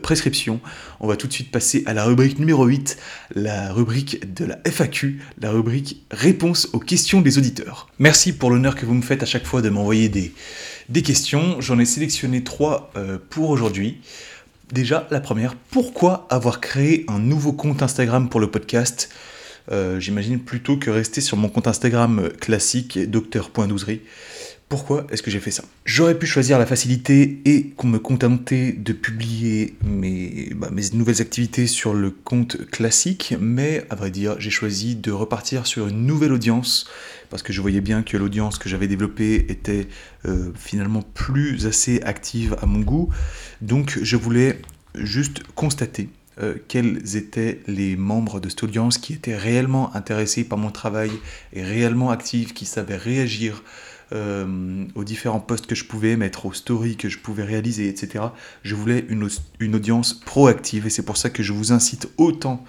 prescription. On va tout de suite passer à la rubrique numéro 8, la rubrique de la FAQ, la rubrique réponse aux questions des auditeurs. Merci pour l'honneur que vous me faites à chaque fois de m'envoyer des, des questions. J'en ai sélectionné trois euh, pour aujourd'hui. Déjà, la première, pourquoi avoir créé un nouveau compte Instagram pour le podcast? Euh, J'imagine plutôt que rester sur mon compte Instagram classique, docteur.douzerie. Pourquoi est-ce que j'ai fait ça? J'aurais pu choisir la facilité et qu'on me contentait de publier mes, bah, mes nouvelles activités sur le compte classique, mais à vrai dire, j'ai choisi de repartir sur une nouvelle audience parce que je voyais bien que l'audience que j'avais développée était euh, finalement plus assez active à mon goût. Donc je voulais juste constater euh, quels étaient les membres de cette audience qui étaient réellement intéressés par mon travail et réellement actifs, qui savaient réagir euh, aux différents posts que je pouvais mettre, aux stories que je pouvais réaliser, etc. Je voulais une, une audience proactive et c'est pour ça que je vous incite autant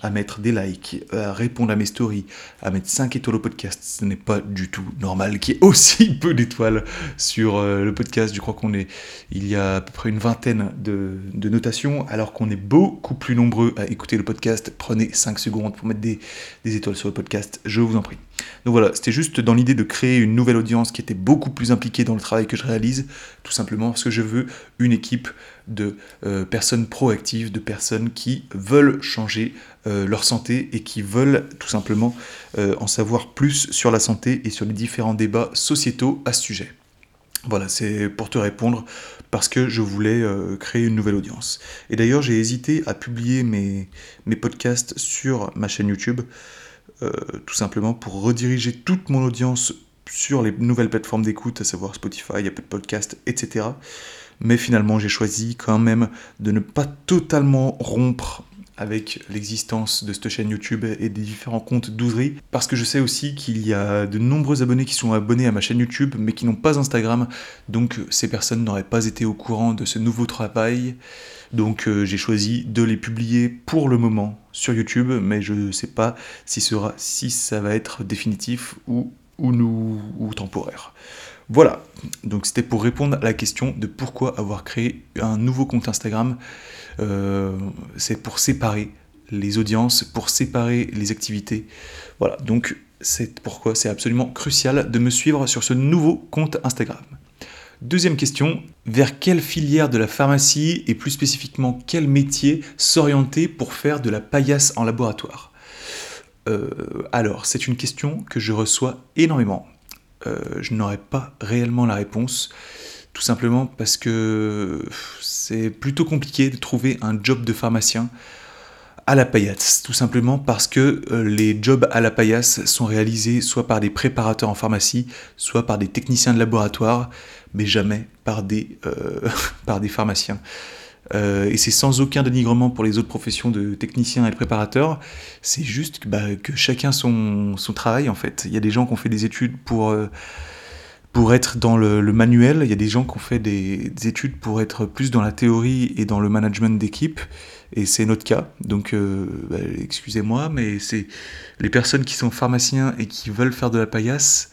à mettre des likes, à répondre à mes stories, à mettre 5 étoiles au podcast. Ce n'est pas du tout normal qu'il y ait aussi <laughs> peu d'étoiles sur euh, le podcast. Je crois qu'on est, il y a à peu près une vingtaine de, notations, alors qu'on est beaucoup plus nombreux à écouter le podcast. Prenez 5 secondes pour mettre des, des étoiles sur le podcast, je vous en prie. Donc voilà, c'était juste dans l'idée de créer une nouvelle audience qui était beaucoup plus impliquée dans le travail que je réalise, tout simplement parce que je veux une équipe de euh, personnes proactives, de personnes qui veulent changer euh, leur santé et qui veulent tout simplement euh, en savoir plus sur la santé et sur les différents débats sociétaux à ce sujet. Voilà, c'est pour te répondre parce que je voulais créer une nouvelle audience. Et d'ailleurs, j'ai hésité à publier mes, mes podcasts sur ma chaîne YouTube, tout simplement pour rediriger toute mon audience sur les nouvelles plateformes d'écoute, à savoir Spotify, Apple Podcast, etc mais finalement j'ai choisi quand même de ne pas totalement rompre avec l'existence de cette chaîne YouTube et des différents comptes d'ouvriers, parce que je sais aussi qu'il y a de nombreux abonnés qui sont abonnés à ma chaîne YouTube, mais qui n'ont pas Instagram, donc ces personnes n'auraient pas été au courant de ce nouveau travail, donc euh, j'ai choisi de les publier pour le moment sur YouTube, mais je ne sais pas si, sera, ça va être définitif ou temporaire. Voilà, donc c'était pour répondre à la question de pourquoi avoir créé un nouveau compte Instagram. Euh, c'est pour séparer les audiences, pour séparer les activités. Voilà, donc c'est pourquoi c'est absolument crucial de me suivre sur ce nouveau compte Instagram. Deuxième question, vers quelle filière de la pharmacie et plus spécifiquement quel métier s'orienter pour faire de la paillasse en laboratoire? Euh, Alors, c'est une question que je reçois énormément. Euh, je n'aurais pas réellement la réponse. Tout simplement parce que c'est plutôt compliqué de trouver un job de pharmacien à la paillasse, tout simplement parce que euh, les jobs à la paillasse sont réalisés soit par des préparateurs en pharmacie, soit par des techniciens de laboratoire, mais jamais par des, euh, <laughs> par des pharmaciens. Euh, et c'est sans aucun dénigrement pour les autres professions de techniciens et de préparateurs, c'est juste que, bah, chacun son, travail en fait. Il y a des gens qui ont fait des études pour, euh, pour être dans le, manuel, il y a des gens qui ont fait des, études pour être plus dans la théorie et dans le management d'équipe, et c'est notre cas. Donc euh, bah, excusez-moi, mais c'est les personnes qui sont pharmaciens et qui veulent faire de la paillasse,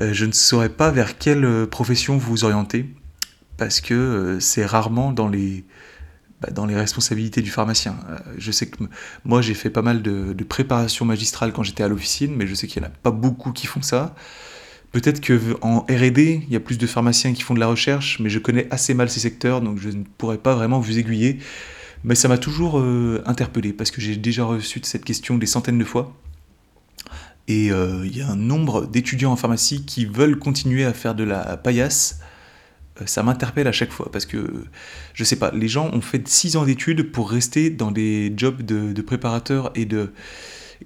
je ne saurais pas vers quelle profession vous orientez parce que euh, c'est rarement dans les, bah, dans les responsabilités du pharmacien. Euh, je sais que moi j'ai fait pas mal de, préparation magistrale quand j'étais à l'officine, mais je sais qu'il n'y en a pas beaucoup qui font ça. Peut-être qu'en RD, il y a plus de pharmaciens qui font de la recherche, mais je connais assez mal ces secteurs, donc je ne pourrais pas vraiment vous aiguiller. Mais ça m'a toujours euh, interpellé, parce que j'ai déjà reçu cette question des centaines de fois. Et il y a un nombre d'étudiants en pharmacie qui veulent continuer à faire de la paillasse, ça m'interpelle à chaque fois parce que je sais pas, les gens ont fait 6 ans d'études pour rester dans des jobs de, de préparateur et de,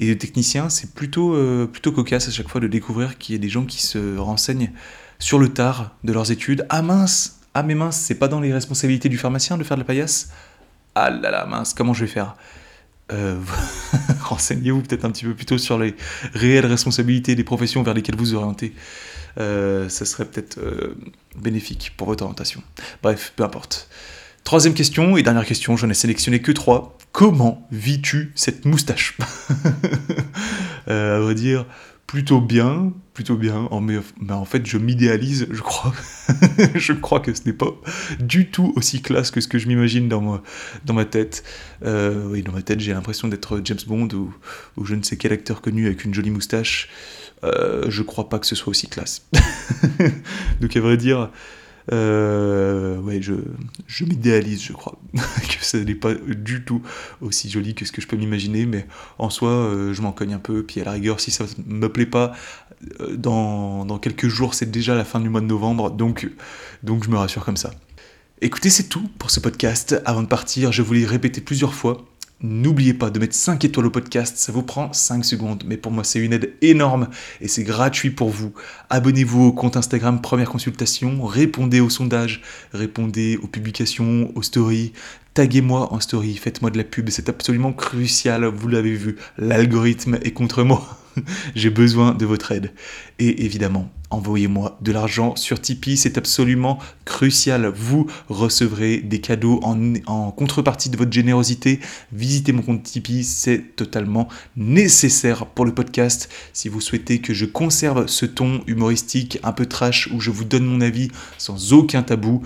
et technicien. C'est plutôt, euh, plutôt cocasse à chaque fois de découvrir qu'il y a des gens qui se renseignent sur le tard de leurs études. Ah mince, ah mais mince, c'est pas dans les responsabilités du pharmacien de faire de la paillasse? Ah là là, mince, comment je vais faire? Euh, <laughs> Renseignez-vous peut-être un petit peu plus tôt sur les réelles responsabilités des professions vers lesquelles vous orientez. Euh, ça serait peut-être euh, bénéfique pour votre orientation. Bref, peu importe. Troisième question et dernière question, j'en ai sélectionné que trois. Comment vis-tu cette moustache? <laughs> À vrai dire, plutôt bien, plutôt bien. mais, en fait, je m'idéalise, <laughs> je crois. que ce n'est pas du tout aussi classe que ce que je m'imagine dans ma, tête. oui, dans ma tête, j'ai l'impression d'être James Bond ou, ou, je ne sais quel acteur connu avec une jolie moustache. Euh, je crois pas que ce soit aussi classe. <laughs> Donc à vrai dire, euh, ouais, je, je m'idéalise, je crois, <laughs> que ce n'est pas du tout aussi joli que ce que je peux m'imaginer, mais en soi, euh, je m'en cogne un peu, puis à la rigueur, si ça me plaît pas, dans, dans quelques jours, c'est déjà la fin du mois de novembre, donc, donc je me rassure comme ça. Écoutez, c'est tout pour ce podcast. Avant de partir, je voulais répéter plusieurs fois N'oubliez pas de mettre 5 étoiles au podcast, ça vous prend 5 secondes, mais pour moi c'est une aide énorme et c'est gratuit pour vous. Abonnez-vous au compte Instagram Première Consultation, répondez aux sondages, répondez aux publications, aux stories, taguez-moi en story, faites-moi de la pub, c'est absolument crucial, vous l'avez vu, l'algorithme est contre moi. <laughs> <laughs> J'ai besoin de votre aide. Et évidemment, envoyez-moi de l'argent sur Tipeee, c'est absolument crucial. Vous recevrez des cadeaux en, contrepartie de votre générosité. Visitez mon compte Tipeee, c'est totalement nécessaire pour le podcast. Si vous souhaitez que je conserve ce ton humoristique un peu trash où je vous donne mon avis sans aucun tabou,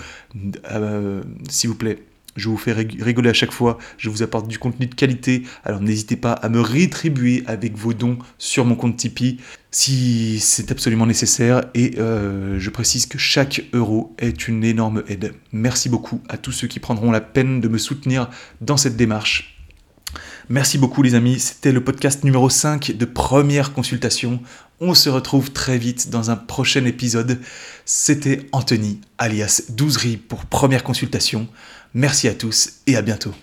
euh, s'il vous plaît, je vous fais rigoler à chaque fois, je vous apporte du contenu de qualité, alors n'hésitez pas à me rétribuer avec vos dons sur mon compte Tipeee si c'est absolument nécessaire et euh, je précise que chaque euro est une énorme aide. Merci beaucoup à tous ceux qui prendront la peine de me soutenir dans cette démarche. Merci beaucoup les amis, c'était le podcast numéro 5 de première consultation. On se retrouve très vite dans un prochain épisode. C'était Anthony, alias Douzerie pour première consultation. Merci à tous et à bientôt.